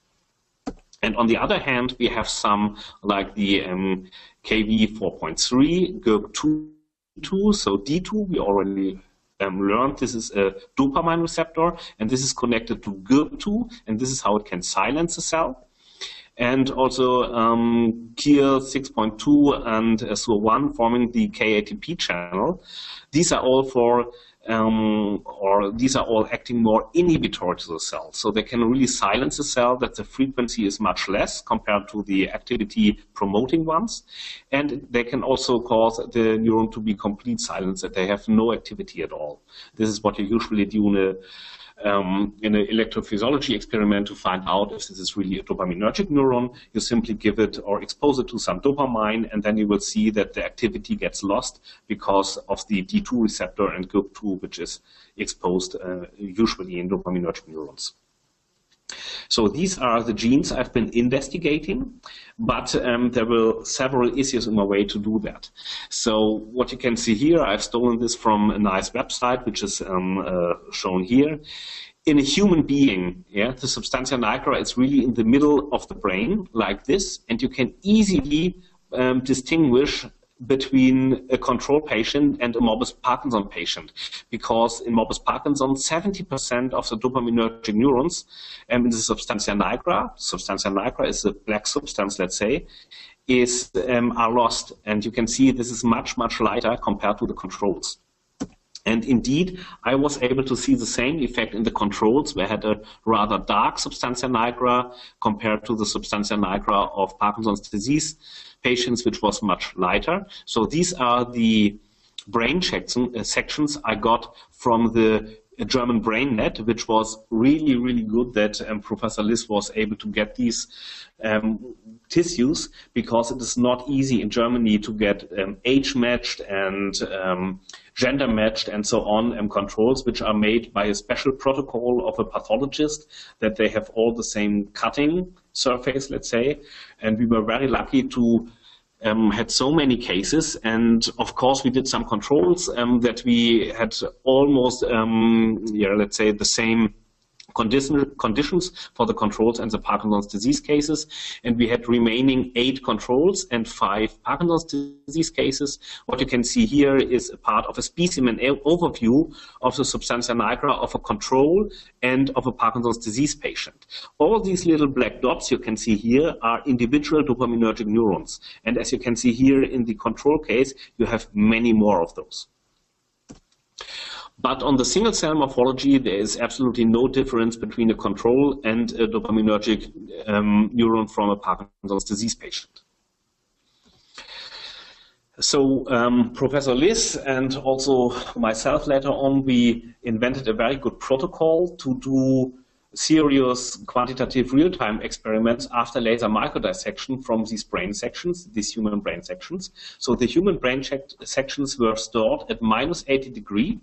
And on the other hand, we have some like the um, KV 4.3, GIRK2, so D2, we already um, learned this is a dopamine receptor, and this is connected to GIRK2, and this is how it can silence the cell and also um, KIR 6.2 and SUR1 forming the KATP channel. These are all for um, or these are all acting more inhibitory to the cell. So they can really silence the cell that the frequency is much less compared to the activity promoting ones. And they can also cause the neuron to be complete silence, that they have no activity at all. This is what you usually do in a um, in an electrophysiology experiment to find out if this is really a dopaminergic neuron. You simply give it or expose it to some dopamine, and then you will see that the activity gets lost because of the D2 receptor and GIRK2, which is exposed uh, usually in dopaminergic neurons. So these are the genes I've been investigating, but um, there were several issues in my way to do that. So what you can see here, I've stolen this from a nice website, which is um, uh, shown here. In a human being, yeah, the substantia nigra is really in the middle of the brain, like this, and you can easily um, distinguish between a control patient and a morbus Parkinson patient. Because in morbus Parkinson, 70% of the dopaminergic neurons um, in the substantia nigra, substantia nigra is a black substance, let's say, is um, are lost. And you can see this is much, much lighter compared to the controls. And indeed, I was able to see the same effect in the controls, where I had a rather dark substantia nigra compared to the substantia nigra of Parkinson's disease patients, which was much lighter. So these are the brain uh, sections I got from the German BrainNet, which was really, really good that um, Professor Liss was able to get these um, tissues because it is not easy in Germany to get um, age matched and um, gender matched and so on um, controls, which are made by a special protocol of a pathologist that they have all the same cutting surface, let's say. And we were very lucky to um, had so many cases, and of course we did some controls um, that we had almost, um, yeah, let's say the same condition, conditions for the controls and the Parkinson's disease cases. And we had remaining eight controls and five Parkinson's disease cases. What you can see here is a part of a specimen overview of the substantia nigra of a control and of a Parkinson's disease patient. All these little black dots you can see here are individual dopaminergic neurons. And as you can see here in the control case, you have many more of those. But on the single cell morphology, there is absolutely no difference between a control and a dopaminergic um, neuron from a Parkinson's disease patient. So um, Professor Liss and also myself later on, we invented a very good protocol to do serious quantitative real-time experiments after laser microdissection from these brain sections, these human brain sections. So the human brain sections were stored at minus 80 degree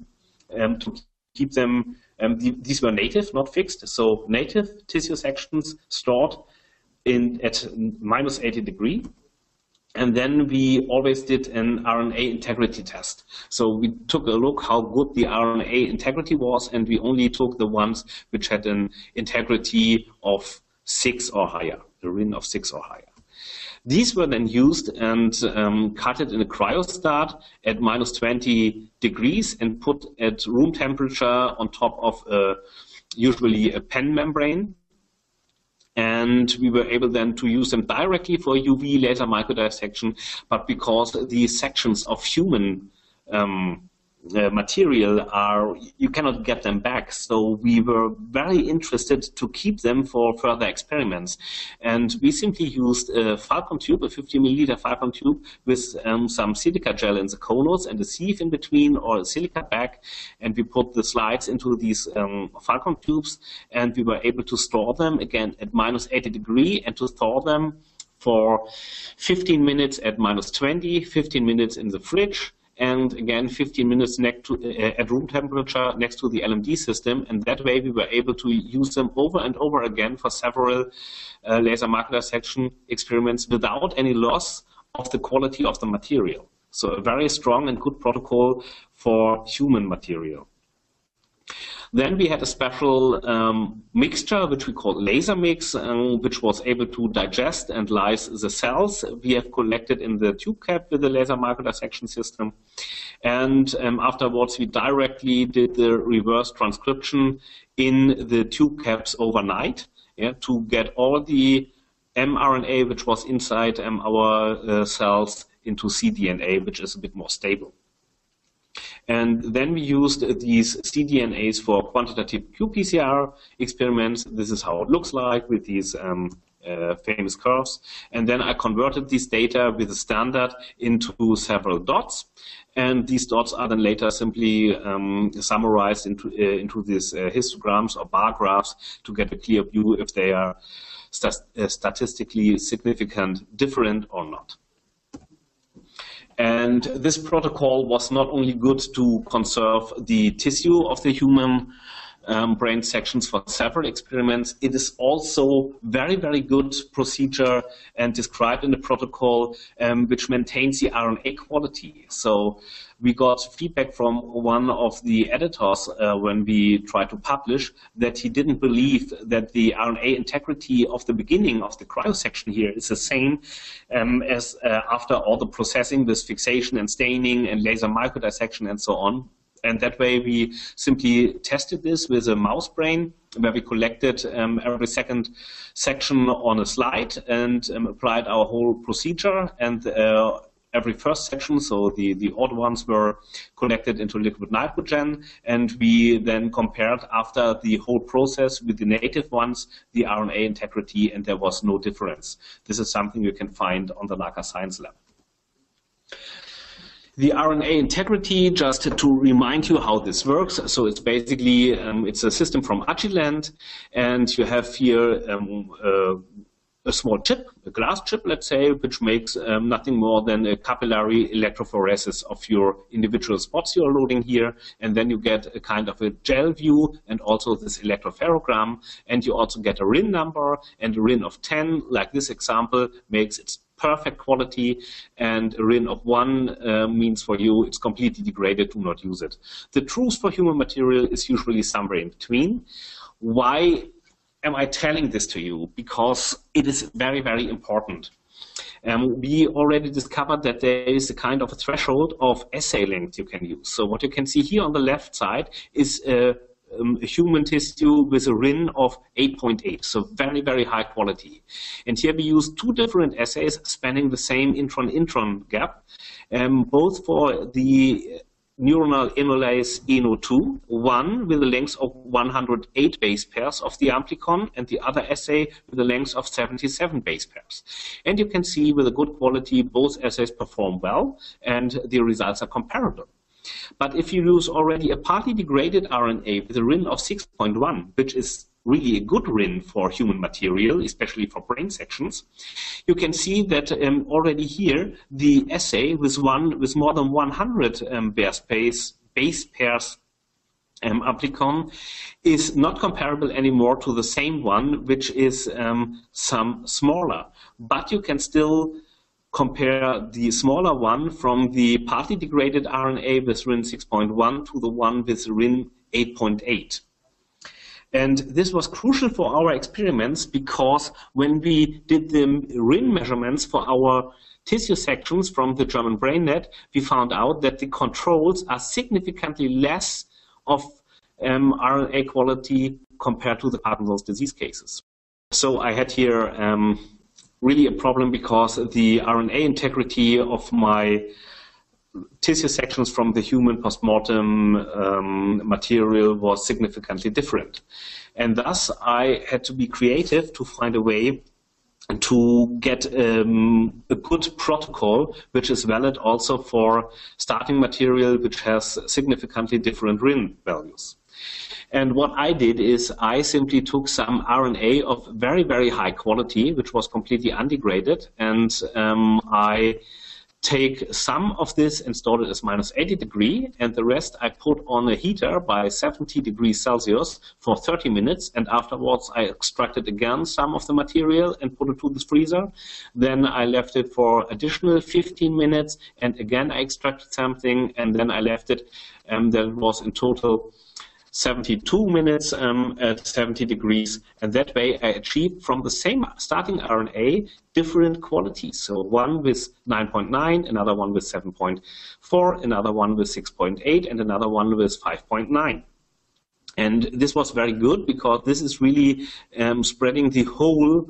um, to keep them, um, these were native, not fixed. So native tissue sections stored in at minus 80 degree. And then we always did an RNA integrity test. So we took a look how good the RNA integrity was, and we only took the ones which had an integrity of six or higher, the RIN of six or higher. These were then used and um, cut it in a cryostat at minus 20 degrees and put at room temperature on top of a, usually a pen membrane. And we were able then to use them directly for UV laser microdissection, but because the sections of human um, material are you cannot get them back. So we were very interested to keep them for further experiments, and we simply used a Falcon tube, a 50 milliliter Falcon tube, with um, some silica gel in the conos and a sieve in between, or a silica bag, and we put the slides into these um, Falcon tubes, and we were able to store them again at minus 80 degree, and to store them for 15 minutes at minus 20, 15 minutes in the fridge, and again 15 minutes to, uh, at room temperature next to the LMD system. And that way we were able to use them over and over again for several uh, laser microdissection experiments without any loss of the quality of the material. So a very strong and good protocol for human material. Then we had a special um, mixture, which we call laser mix, um, which was able to digest and lyse the cells we have collected in the tube cap with the laser microdissection system. And um, afterwards, we directly did the reverse transcription in the tube caps overnight yeah, to get all the mRNA which was inside um, our uh, cells into cDNA, which is a bit more stable. And then we used these cDNAs for quantitative qPCR experiments. This is how it looks like with these um, uh, famous curves. And then I converted these data with a standard into several dots. And these dots are then later simply um, summarized into, uh, into these uh, histograms or bar graphs to get a clear view if they are st uh, statistically significant, different or not. And this protocol was not only good to conserve the tissue of the human um, brain sections for several experiments. It is also very, very good procedure and described in the protocol, um, which maintains the RNA quality. So we got feedback from one of the editors uh, when we tried to publish that he didn't believe that the RNA integrity of the beginning of the cryosection here is the same um, as uh, after all the processing with fixation and staining and laser microdissection and so on. And that way we simply tested this with a mouse brain where we collected um, every second section on a slide and um, applied our whole procedure. And uh, every first section, so the, the odd ones were collected into liquid nitrogen, and we then compared after the whole process with the native ones, the RNA integrity, and there was no difference. This is something you can find on the Leica Science Lab. The RNA integrity, just to remind you how this works. So it's basically, um, it's a system from Agilent, and you have here um, uh, a small chip, a glass chip, let's say, which makes um, nothing more than a capillary electrophoresis of your individual spots you're loading here. And then you get a kind of a gel view and also this electropherogram. And you also get a RIN number and a RIN of 10, like this example, makes it perfect quality, and a RIN of 1 uh, means for you it's completely degraded, do not use it. The truth for human material is usually somewhere in between. Why am I telling this to you? Because it is very, very important. Um, we already discovered that there is a kind of a threshold of assay length you can use. So what you can see here on the left side is a um, human tissue with a RIN of 8.8, so very, very high quality. And here we use two different assays spanning the same intron-intron gap, um, both for the neuronal enolase ENO2, one with a length of 108 base pairs of the amplicon, and the other assay with a length of 77 base pairs. And you can see with a good quality, both assays perform well, and the results are comparable. But if you use already a partly degraded RNA with a RIN of 6.1, which is really a good RIN for human material, especially for brain sections, you can see that um, already here the assay with one with more than 100 um, base pairs, base pairs um, amplicon is not comparable anymore to the same one, which is um, some smaller. But you can still compare the smaller one from the partly degraded RNA with RIN 6.1 to the one with RIN 8.8. And this was crucial for our experiments because when we did the RIN measurements for our tissue sections from the German BrainNet, we found out that the controls are significantly less of um, RNA quality compared to the Parkinson's disease cases. So I had here um, really a problem because the RNA integrity of my tissue sections from the human postmortem um, material was significantly different. And thus, I had to be creative to find a way to get um, a good protocol which is valid also for starting material which has significantly different RIN values. And what I did is I simply took some RNA of very, very high quality, which was completely undegraded, and um, I take some of this and store it as minus 80 degree, and the rest I put on a heater by 70 degrees Celsius for 30 minutes, and afterwards I extracted again some of the material and put it to the freezer. Then I left it for additional 15 minutes, and again I extracted something, and then I left it, and that was in total 72 minutes um, at 70 degrees, and that way I achieved from the same starting RNA different qualities. So one with 9.9, another one with 7.4, another one with 6.8, and another one with 5.9. And this was very good because this is really um, spreading the whole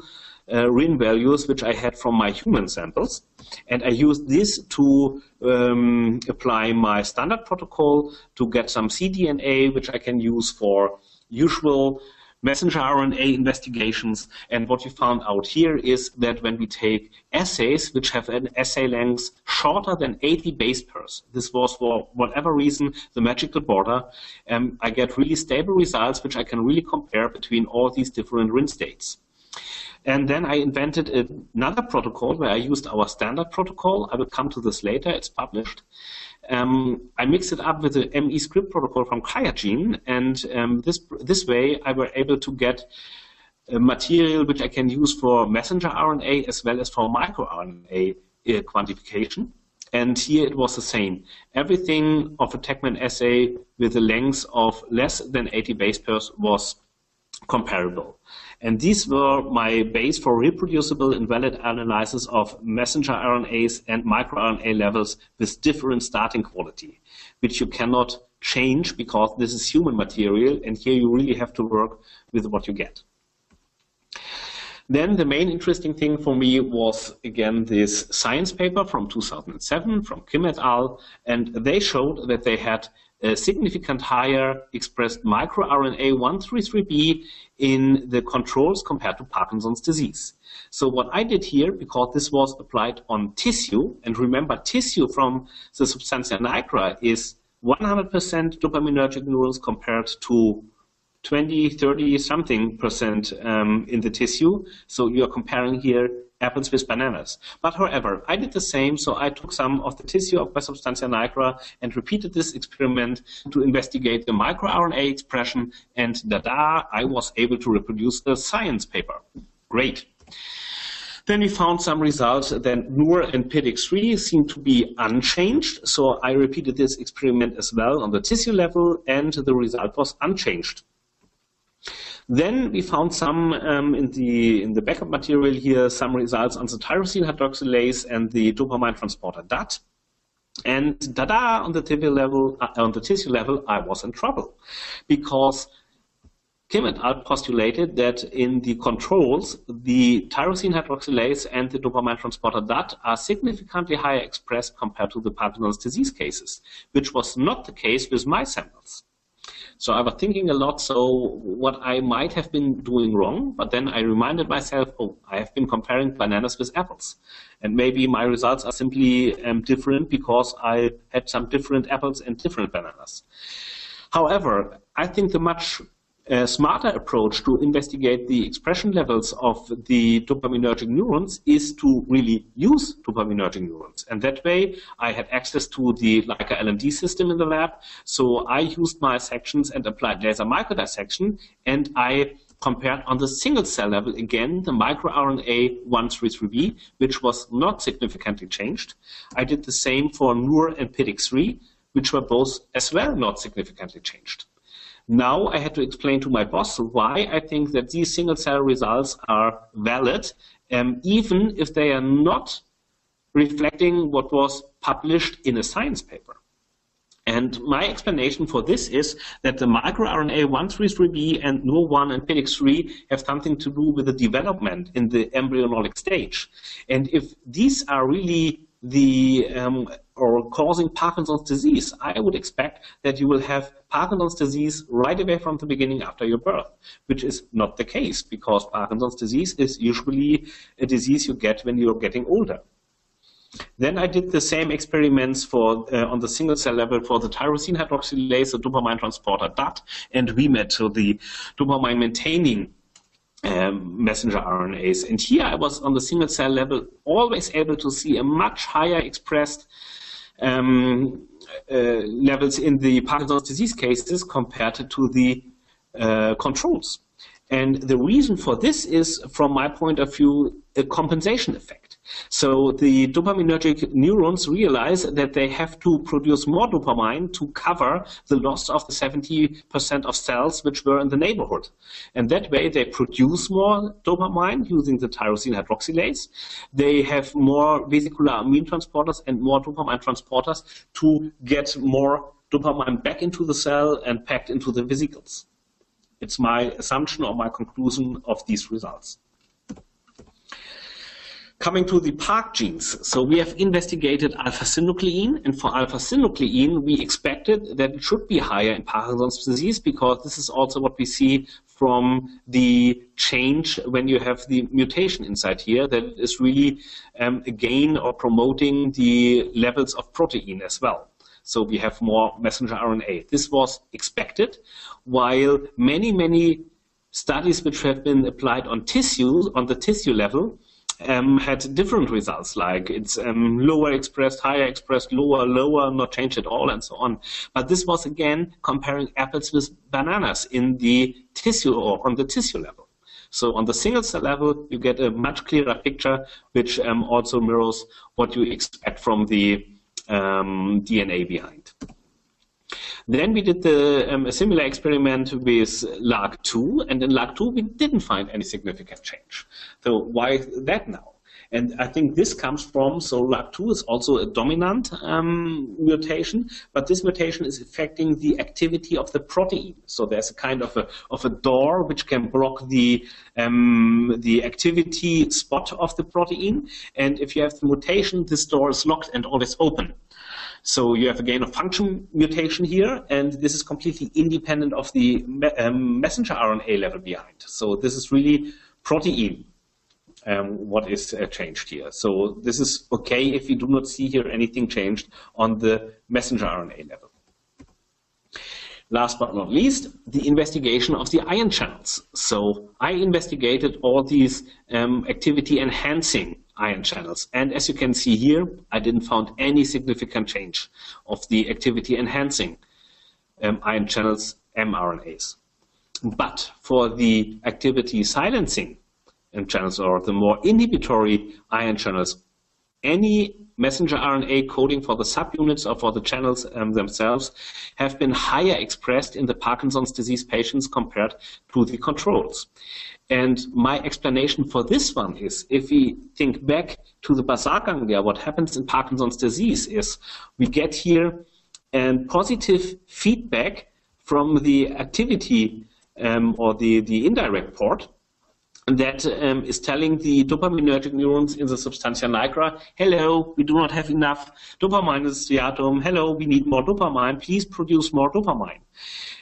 uh, RIN values which I had from my human samples. And I used this to um, apply my standard protocol to get some cDNA, which I can use for usual messenger RNA investigations. And what we found out here is that when we take assays which have an assay length shorter than 80 base pairs, this was for whatever reason the magical border, um, I get really stable results which I can really compare between all these different RIN states. And then I invented another protocol where I used our standard protocol. I will come to this later. It's published. Um, I mixed it up with the miScript protocol from QIAGEN, and um, this this way I were able to get material which I can use for messenger RNA as well as for microRNA uh, quantification. And here it was the same. Everything of a TaqMan assay with a length of less than 80 base pairs was comparable. And these were my base for reproducible and valid analysis of messenger RNAs and microRNA levels with different starting quality, which you cannot change because this is human material, and here you really have to work with what you get. Then the main interesting thing for me was again this science paper from 2007 from Kim et al. And they showed that they had a significant higher expressed microRNA 133b in the controls compared to Parkinson's disease. So what I did here, because this was applied on tissue, and remember tissue from the substantia nigra is 100% dopaminergic neurons compared to 20, 30 something percent um, in the tissue. So you're comparing here apples with bananas. But however, I did the same, so I took some of the tissue of my substantia nigra and repeated this experiment to investigate the microRNA expression, and da-da, I was able to reproduce a science paper. Great. Then we found some results that Nurr and PITX3 seem to be unchanged. So I repeated this experiment as well on the tissue level, and the result was unchanged. Then we found some um, in the in the backup material here some results on the tyrosine hydroxylase and the dopamine transporter DAT. And da-da, on the tissue level, uh, on the tissue level, I was in trouble because Kim et al. postulated that in the controls, the tyrosine hydroxylase and the dopamine transporter DAT are significantly higher expressed compared to the Parkinson's disease cases, which was not the case with my samples. So I was thinking a lot, so what I might have been doing wrong, but then I reminded myself, oh, I have been comparing bananas with apples. And maybe my results are simply um, different because I had some different apples and different bananas. However, I think the much a smarter approach to investigate the expression levels of the dopaminergic neurons is to really use dopaminergic neurons. And that way, I had access to the Leica LMD system in the lab. So I used my sections and applied laser microdissection, and I compared on the single cell level again the microRNA 133b, which was not significantly changed. I did the same for Nurr and PITX3, which were both as well not significantly changed. Now I had to explain to my boss why I think that these single cell results are valid, um, even if they are not reflecting what was published in a science paper. And my explanation for this is that the microRNA 133b and Nurr1 and PITX3 have something to do with the development in the embryonic stage. And if these are really the um, or causing Parkinson's disease, I would expect that you will have Parkinson's disease right away from the beginning after your birth, which is not the case because Parkinson's disease is usually a disease you get when you're getting older. Then I did the same experiments for uh, on the single cell level for the tyrosine hydroxylase, the dopamine transporter DAT, and VMAT, so the dopamine maintaining um, messenger RNAs. And here I was on the single cell level always able to see a much higher expressed um, uh, levels in the Parkinson's disease cases compared to the uh, controls. And the reason for this is, from my point of view, a compensation effect. So the dopaminergic neurons realize that they have to produce more dopamine to cover the loss of the 70% of cells which were in the neighborhood. And that way they produce more dopamine using the tyrosine hydroxylase. They have more vesicular amine transporters and more dopamine transporters to get more dopamine back into the cell and packed into the vesicles. It's my assumption or my conclusion of these results. Coming to the PARK genes, so we have investigated alpha-synuclein, and for alpha-synuclein, we expected that it should be higher in Parkinson's disease because this is also what we see from the change when you have the mutation inside here, that it is really um, a gain or promoting the levels of protein as well. So we have more messenger RNA. This was expected, while many, many studies which have been applied on tissues, on the tissue level, um, had different results, like it's um, lower expressed, higher expressed, lower, lower, not changed at all, and so on. But this was again comparing apples with bananas in the tissue or on the tissue level. So on the single cell level, you get a much clearer picture, which um, also mirrors what you expect from the um, DNA behind. Then we did the, um, a similar experiment with LRRK2, and in LRRK2 we didn't find any significant change. So why that now? And I think this comes from, so LRRK2 is also a dominant um, mutation, but this mutation is affecting the activity of the protein. So there's a kind of a, of a door which can block the, um, the activity spot of the protein. And if you have the mutation, this door is locked and always open. So you have a gain of function mutation here, and this is completely independent of the um, messenger RNA level behind. So this is really protein um, what is uh, changed here. So this is okay if you do not see here anything changed on the messenger RNA level. Last but not least, the investigation of the ion channels. So I investigated all these um, activity enhancing ion channels. And as you can see here, I didn't find any significant change of the activity enhancing um, ion channels mRNAs. But for the activity silencing channels or the more inhibitory ion channels, any messenger RNA coding for the subunits or for the channels um, themselves have been higher expressed in the Parkinson's disease patients compared to the controls. And my explanation for this one is if we think back to the basal ganglia, what happens in Parkinson's disease is we get here a positive feedback from the activity um, or the, the indirect port that um, is telling the dopaminergic neurons in the substantia nigra, hello, we do not have enough dopamine in the striatum, hello, we need more dopamine, please produce more dopamine.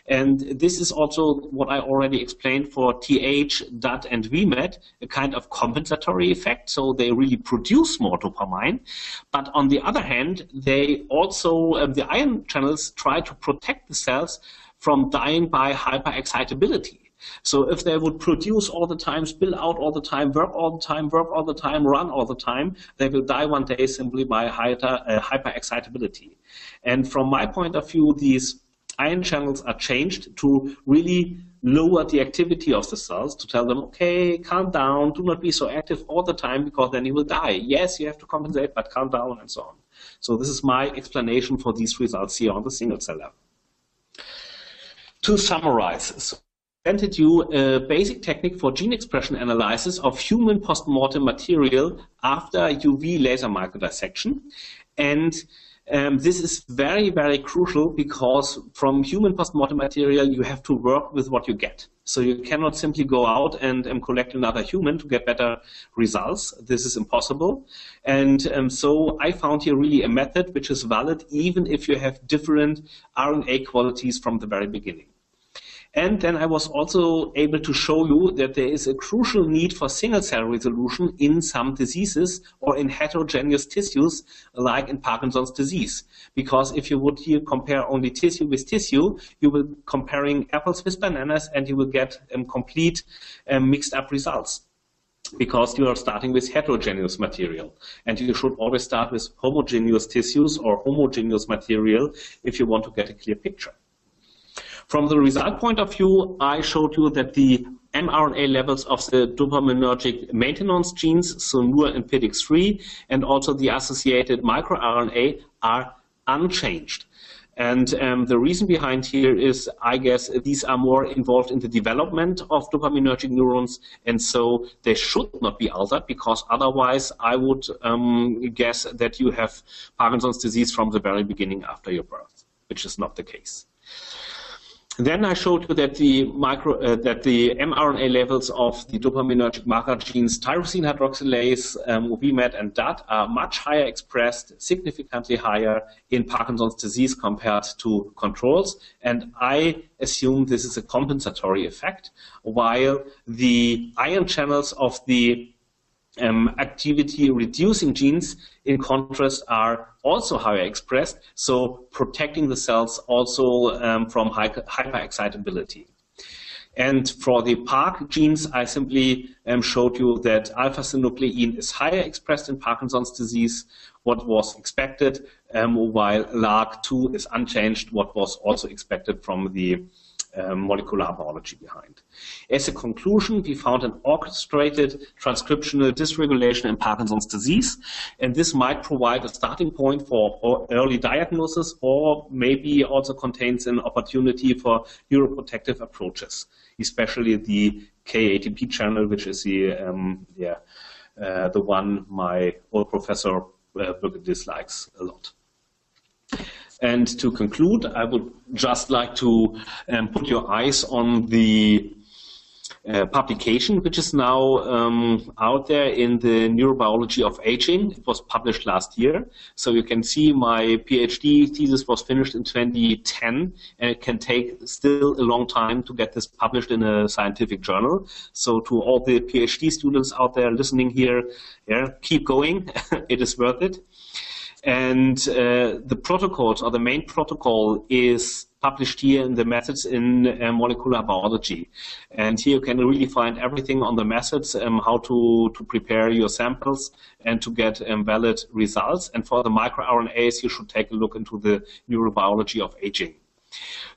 And this is also what I already explained for TH, DUT, and VMAT, a kind of compensatory effect. So they really produce more dopamine. But on the other hand, they also, um, the ion channels try to protect the cells from dying by hyperexcitability. So if they would produce all the time, spill out all the time, work all the time, work all the time, run all the time, they will die one day simply by hyper, uh, hyperexcitability. And from my point of view, these ion channels are changed to really lower the activity of the cells to tell them, okay, calm down, do not be so active all the time because then you will die. Yes, you have to compensate, but calm down and so on. So this is my explanation for these results here on the single cell level. To summarize, so presented you a basic technique for gene expression analysis of human postmortem material after UV laser microdissection. And um, this is very, very crucial because from human postmortem material, you have to work with what you get. So you cannot simply go out and um, collect another human to get better results. This is impossible. And um, so I found here really a method which is valid even if you have different RNA qualities from the very beginning. And then I was also able to show you that there is a crucial need for single cell resolution in some diseases or in heterogeneous tissues like in Parkinson's disease. Because if you would here compare only tissue with tissue, you will be comparing apples with bananas and you will get um, complete um, mixed up results because you are starting with heterogeneous material. And you should always start with homogeneous tissues or homogeneous material if you want to get a clear picture. From the result point of view, I showed you that the mRNA levels of the dopaminergic maintenance genes, so Nurr and PDX3, and also the associated microRNA are unchanged. And um, the reason behind here is, I guess, these are more involved in the development of dopaminergic neurons, and so they should not be altered, because otherwise I would um, guess that you have Parkinson's disease from the very beginning after your birth, which is not the case. Then I showed you that the micro, uh, that the mRNA levels of the dopaminergic marker genes tyrosine hydroxylase, um, VMAT, and DAT are much higher expressed, significantly higher in Parkinson's disease compared to controls. And I assume this is a compensatory effect, while the ion channels of the um, activity reducing genes, in contrast, are also higher expressed, so protecting the cells also um, from hyperexcitability. And for the PARK genes, I simply um, showed you that alpha-synuclein is higher expressed in Parkinson's disease, what was expected, um, while LRRK2 is unchanged, what was also expected from the um, molecular biology behind. As a conclusion, we found an orchestrated transcriptional dysregulation in Parkinson's disease, and this might provide a starting point for early diagnosis or maybe also contains an opportunity for neuroprotective approaches, especially the KATP channel, which is the, um, yeah, uh, the one my old professor uh, dislikes a lot. And to conclude, I would just like to um, put your eyes on the uh, publication, which is now um, out there in the Neurobiology of Aging. It was published last year. So you can see my PhD thesis was finished in 2010, and it can take still a long time to get this published in a scientific journal. So to all the PhD students out there listening here, yeah, keep going. it is worth it. And uh, the protocols, or the main protocol, is published here in the methods in uh, molecular biology. And here you can really find everything on the methods, um, how to, to prepare your samples and to get um, valid results. And for the microRNAs, you should take a look into the neurobiology of aging.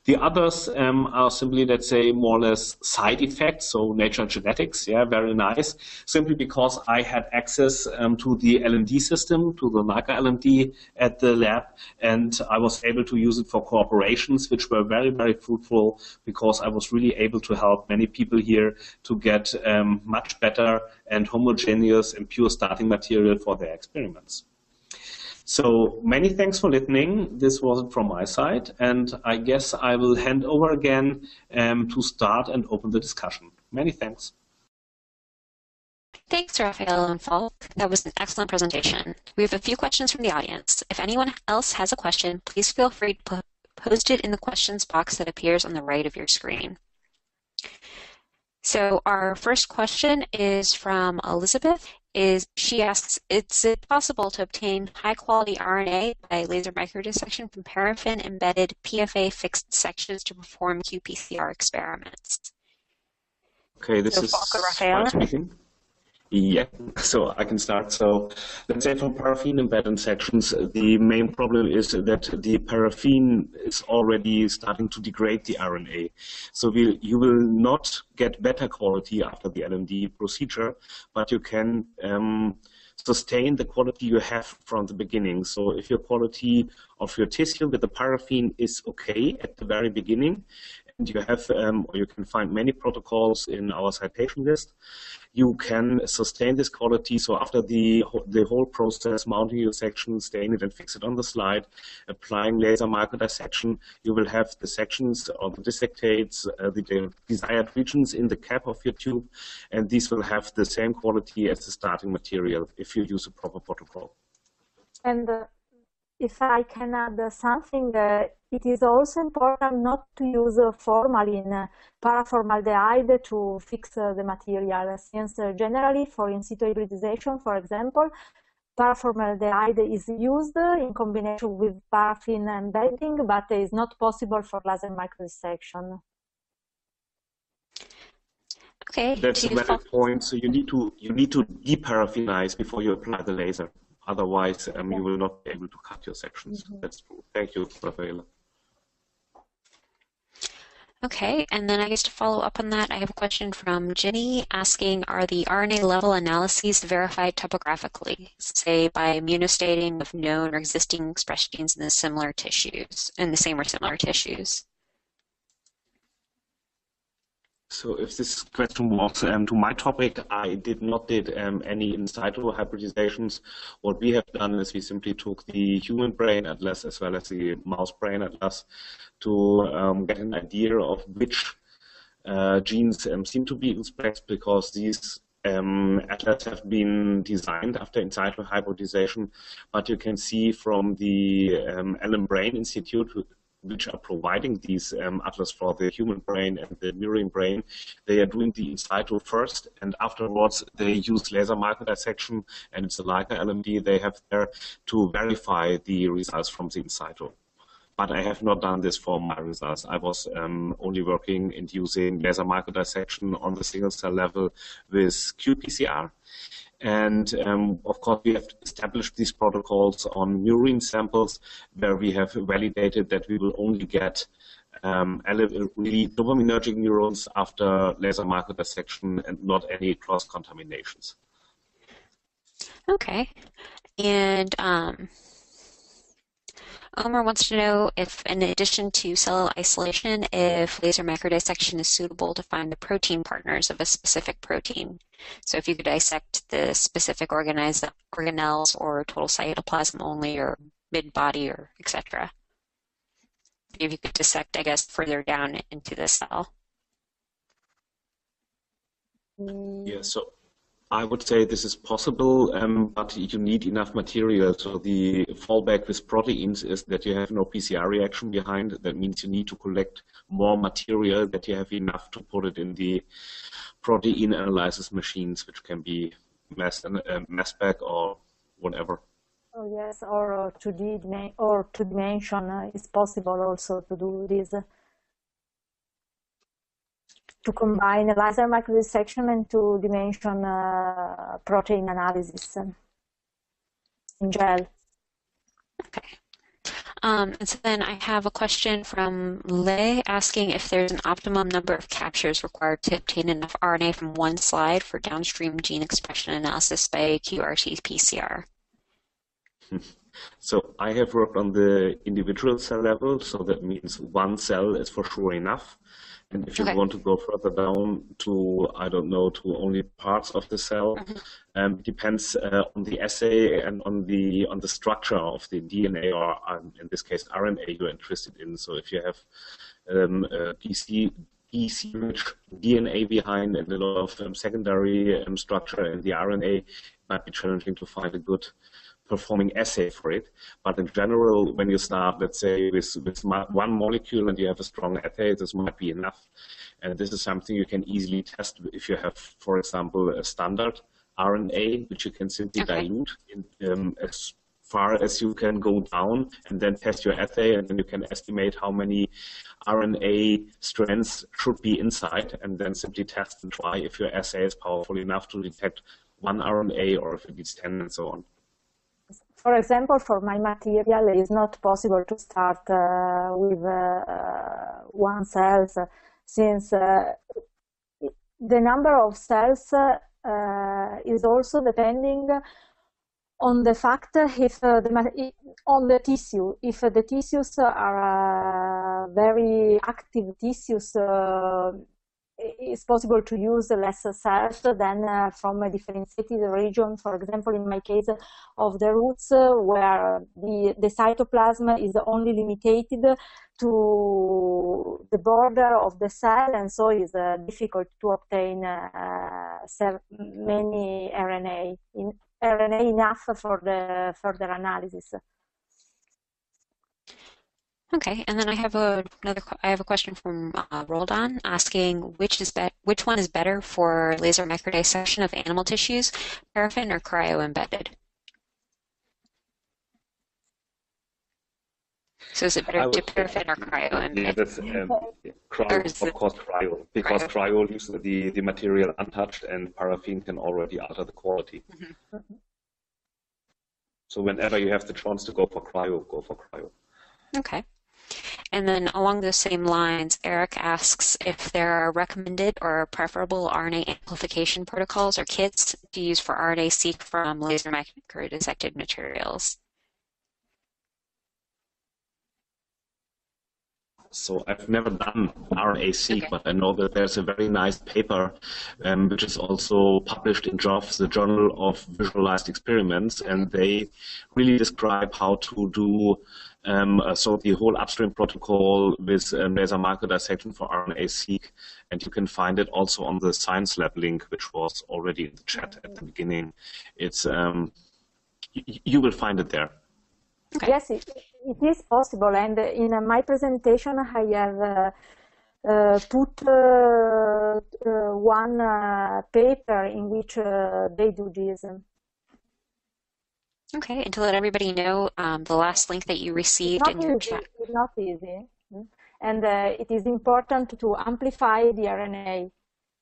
The others um, are simply, let's say, more or less side effects. So nature genetics, yeah, very nice. Simply because I had access um, to the LMD system, to the Leica LMD at the lab, and I was able to use it for cooperations, which were very, very fruitful because I was really able to help many people here to get um, much better and homogeneous and pure starting material for their experiments. So many thanks for listening. This was from my side, and I guess I will hand over again um, to start and open the discussion. Many thanks. Thanks, Raffaella and Falk. That was an excellent presentation. We have a few questions from the audience. If anyone else has a question, please feel free to post it in the questions box that appears on the right of your screen. So our first question is from Elizabeth. Is she asks, is it possible to obtain high quality RNA by laser microdissection from paraffin embedded PFA fixed sections to perform qPCR experiments? Okay, this so is speaking. Yeah, so I can start. So let's say for paraffin embedded sections, the main problem is that the paraffin is already starting to degrade the RNA. So we, you will not get better quality after the LMD procedure, but you can um, sustain the quality you have from the beginning. So if your quality of your tissue with the paraffin is okay at the very beginning, and you have, um, or you can find many protocols in our citation list, you can sustain this quality. So after the, the whole process, mounting your section, stain it and fix it on the slide, applying laser micro dissection, you will have the sections or the dissectates, uh, the desired regions in the cap of your tube, and these will have the same quality as the starting material if you use a proper protocol. And uh, if I can add something, uh, it is also important not to use formalin, uh, paraformaldehyde to fix uh, the material, since uh, generally for in situ hybridization, for example, paraformaldehyde is used in combination with paraffin embedding, but it is not possible for laser microdissection. Okay. That's a valid point. So you need to you need to deparaffinize before you apply the laser. Otherwise, um, you will not be able to cut your sections. Mm -hmm. That's true. Thank you, Raffaella. Okay, and then I guess to follow up on that, I have a question from Jenny asking, are the RNA level analyses verified topographically, say by immunostaining of known or existing expressed genes in the similar tissues, in the same or similar tissues? So if this question was um, to my topic, I did not did um, any in situ hybridizations. What we have done is we simply took the human brain atlas as well as the mouse brain atlas to um, get an idea of which uh, genes um, seem to be expressed because these um, atlas have been designed after in situ hybridization, but you can see from the um, Allen Brain Institute, which are providing these um, atlas for the human brain and the murine brain, they are doing the in situ first, and afterwards they use laser microdissection, and it's a Leica LMD they have there to verify the results from the in situ. But I have not done this for my results. I was um, only working in using laser microdissection on the single cell level with qPCR. And um, of course, we have established these protocols on murine samples where we have validated that we will only get um, really dopaminergic neurons after laser microdissection and not any cross contaminations. Okay. And um, Omar wants to know if, in addition to cell isolation, if laser microdissection is suitable to find the protein partners of a specific protein. So if you could dissect the specific organelles or total cytoplasm only or mid-body or etc. If you could dissect, I guess, further down into the cell. Yeah, so I would say this is possible, um, but you need enough material. So the fallback with proteins is that you have no PCR reaction behind. That means you need to collect more material that you have enough to put it in the protein analysis machines, which can be mass, uh, mass spec or whatever. Oh yes, or uh, 2D or two dimension uh, is possible also to do this to combine laser microdissection and two-dimension uh, protein analysis in gel. Okay. Um, and so then I have a question from Lei asking if there's an optimum number of captures required to obtain enough RNA from one slide for downstream gene expression analysis by qRT-PCR. So I have worked on the individual cell level, so that means one cell is for sure enough. And if you okay. want to go further down to, I don't know, to only parts of the cell, mm-hmm. um, depends uh, on the assay and on the on the structure of the DNA or um, in this case RNA you're interested in. So if you have um, a GC GC-rich DNA behind and a lot of um, secondary um, structure in the RNA, it might be challenging to find a good performing assay for it. But in general, when you start, let's say, with, with one molecule and you have a strong assay, this might be enough. And this is something you can easily test if you have, for example, a standard RNA, which you can simply okay. dilute in, um, as far as you can go down and then test your assay and then you can estimate how many RNA strands should be inside and then simply test and try if your assay is powerful enough to detect one RNA or if it needs 10 and so on. For example, for my material, it is not possible to start uh, with uh, one cells since uh, the number of cells uh, is also depending on the fact if uh, the on the tissue. If the tissues are uh, very active tissues it's possible to use less cells than uh, from a differentiated region. For example, in my case of the roots, uh, where the, the cytoplasm is only limited to the border of the cell, and so it's uh, difficult to obtain uh, many RNA, in, RNA enough for the further analysis. Okay, and then I have a, another. I have a question from uh, Roldan asking which is be- which one is better for laser microdissection of animal tissues, paraffin or cryo embedded? So is it better to paraffin or cryo embedded? Yeah, that's um, cryo, of course, cryo, because cryo, cryo leaves the the material untouched, and paraffin can already alter the quality. Mm-hmm. So whenever you have the chance to go for cryo, go for cryo. Okay. And then along those same lines, Eric asks if there are recommended or preferable RNA amplification protocols or kits to use for RNA-seq from laser microdissected materials. So I've never done RNA-seq, okay. but I know that there's a very nice paper um, which is also published in JOVE, the Journal of Visualized Experiments, and they really describe how to do um, so the whole upstream protocol with um, laser microdissection for RNA-seq, and you can find it also on the Science Lab link, which was already in the chat at the beginning. It's um, you will find it there. Okay. Yes, it, it is possible, and in uh, my presentation, I have. Uh, uh, put uh, uh one uh, paper in which they do this. Okay, and to let everybody know, um, the last link that you received in your easy. chat. It's not easy. Hmm? And uh, it is important to amplify the RNA.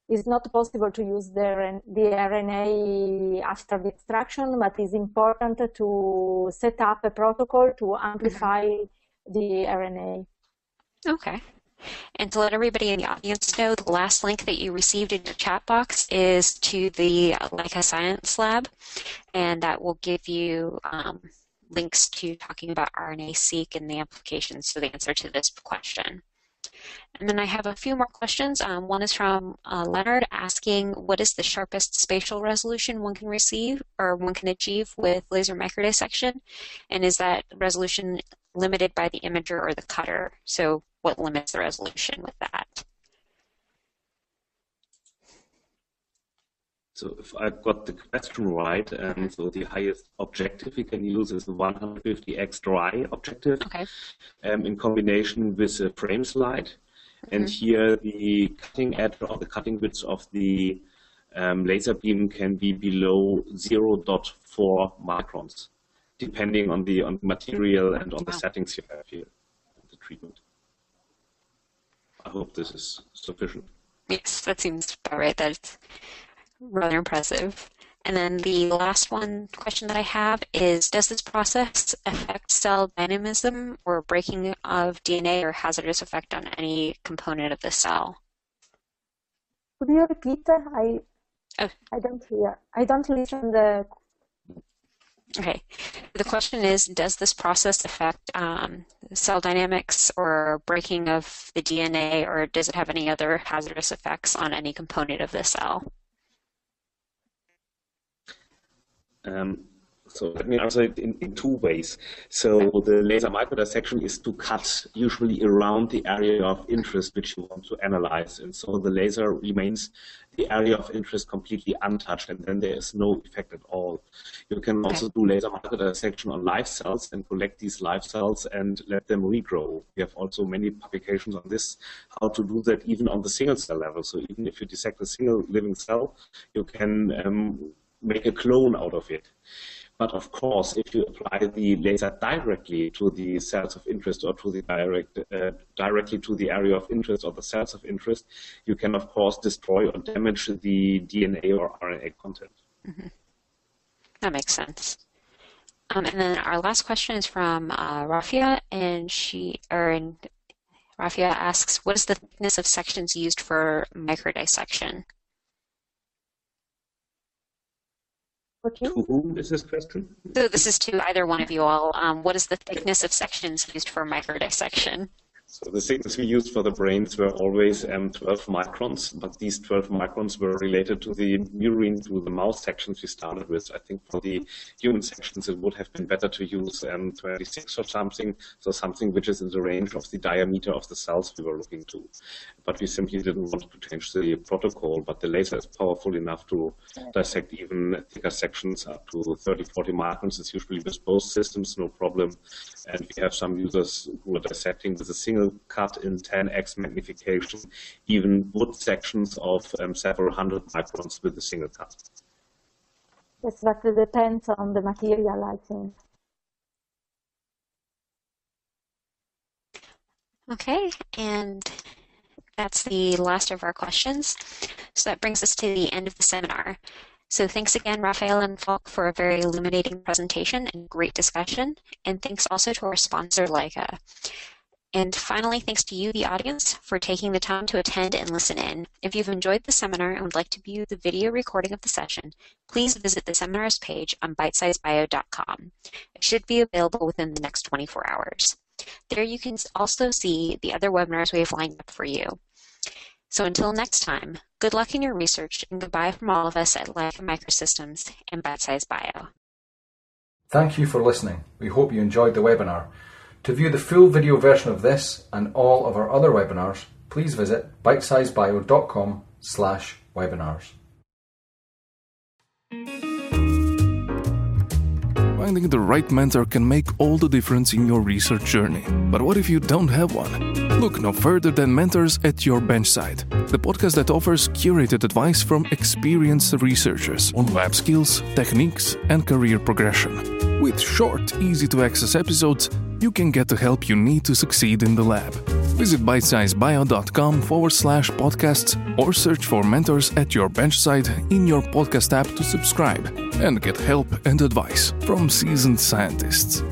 It's not possible to use the, the RNA after the extraction, but it's important to set up a protocol to amplify mm-hmm. the RNA. Okay. And to let everybody in the audience know, the last link that you received in your chat box is to the Leica Science Lab, and that will give you um, links to talking about RNA-seq and the applications to the answer to this question. And then I have a few more questions. Um, one is from uh, Leonard asking, what is the sharpest spatial resolution one can receive or one can achieve with laser microdissection? And is that resolution limited by the imager or the cutter? So what limits the resolution with that? So if I got the question right, um, so the highest objective we can use is the 150x dry objective okay. um, in combination with a frame slide. Mm-hmm. And here the cutting edge or the cutting width of the um, laser beam can be below 0.4 microns, depending on the on the material and on wow. the settings you have here, the treatment. I hope this is sufficient. Yes, that seems about right. That's rather impressive. And then the last one question that I have is Does this process affect cell dynamism or breaking of DNA or hazardous effect on any component of the cell? Could you repeat? I oh. I don't hear. I don't listen the Okay. The question is, does this process affect um, cell dynamics or breaking of the DNA, or does it have any other hazardous effects on any component of the cell? Um, so let me answer it in, in two ways. So the laser microdissection is to cut usually around the area of interest which you want to analyze. And so the laser remains the area of interest completely untouched and then there is no effect at all. You can also do laser microdissection on live cells and collect these live cells and let them regrow. We have also many publications on this, how to do that even on the single cell level. So even if you dissect a single living cell, you can um, make a clone out of it. But of course, if you apply the laser directly to the cells of interest or to the direct, uh, directly to the area of interest or the cells of interest, you can of course destroy or damage the DNA or RNA content. Mm-hmm. That makes sense. Um, and then our last question is from uh, Rafia, and she or in, Rafia asks, "What is the thickness of sections used for microdissection?" To whom is this question? So this is to either one of you all. Um, what is the thickness of sections used for microdissection? So the thickness we used for the brains were always um, 12 microns, but these 12 microns were related to the murine, to the mouse sections we started with. I think for the human sections, it would have been better to use um, 26 or something, so something which is in the range of the diameter of the cells we were looking to. But we simply didn't want to change the protocol, but the laser is powerful enough to dissect even thicker sections up to 30, 40 microns. It's usually with both systems, no problem. And we have some users who are dissecting with a single cut in 10x magnification, even wood sections of um, several hundred microns with a single cut. Yes, but it depends on the material, I think. Okay, and that's the last of our questions. So that brings us to the end of the seminar. So thanks again, Raphael and Falk, for a very illuminating presentation and great discussion. And thanks also to our sponsor, Leica. And finally, thanks to you, the audience, for taking the time to attend and listen in. If you've enjoyed the seminar and would like to view the video recording of the session, please visit the seminars page on bitesizebio.com. It should be available within the next 24 hours. There you can also see the other webinars we have lined up for you. So until next time, good luck in your research and goodbye from all of us at Leica Microsystems and Bitesize Bio. Thank you for listening. We hope you enjoyed the webinar. To view the full video version of this and all of our other webinars, please visit bitesizebio.com slash webinars. Finding the right mentor can make all the difference in your research journey. But what if you don't have one? Look no further than Mentors at Your Benchside, the podcast that offers curated advice from experienced researchers on lab skills, techniques, and career progression. With short, easy to access episodes, you can get the help you need to succeed in the lab. Visit bitesizebio.com forward slash podcasts or search for mentors at your benchside in your podcast app to subscribe and get help and advice from seasoned scientists.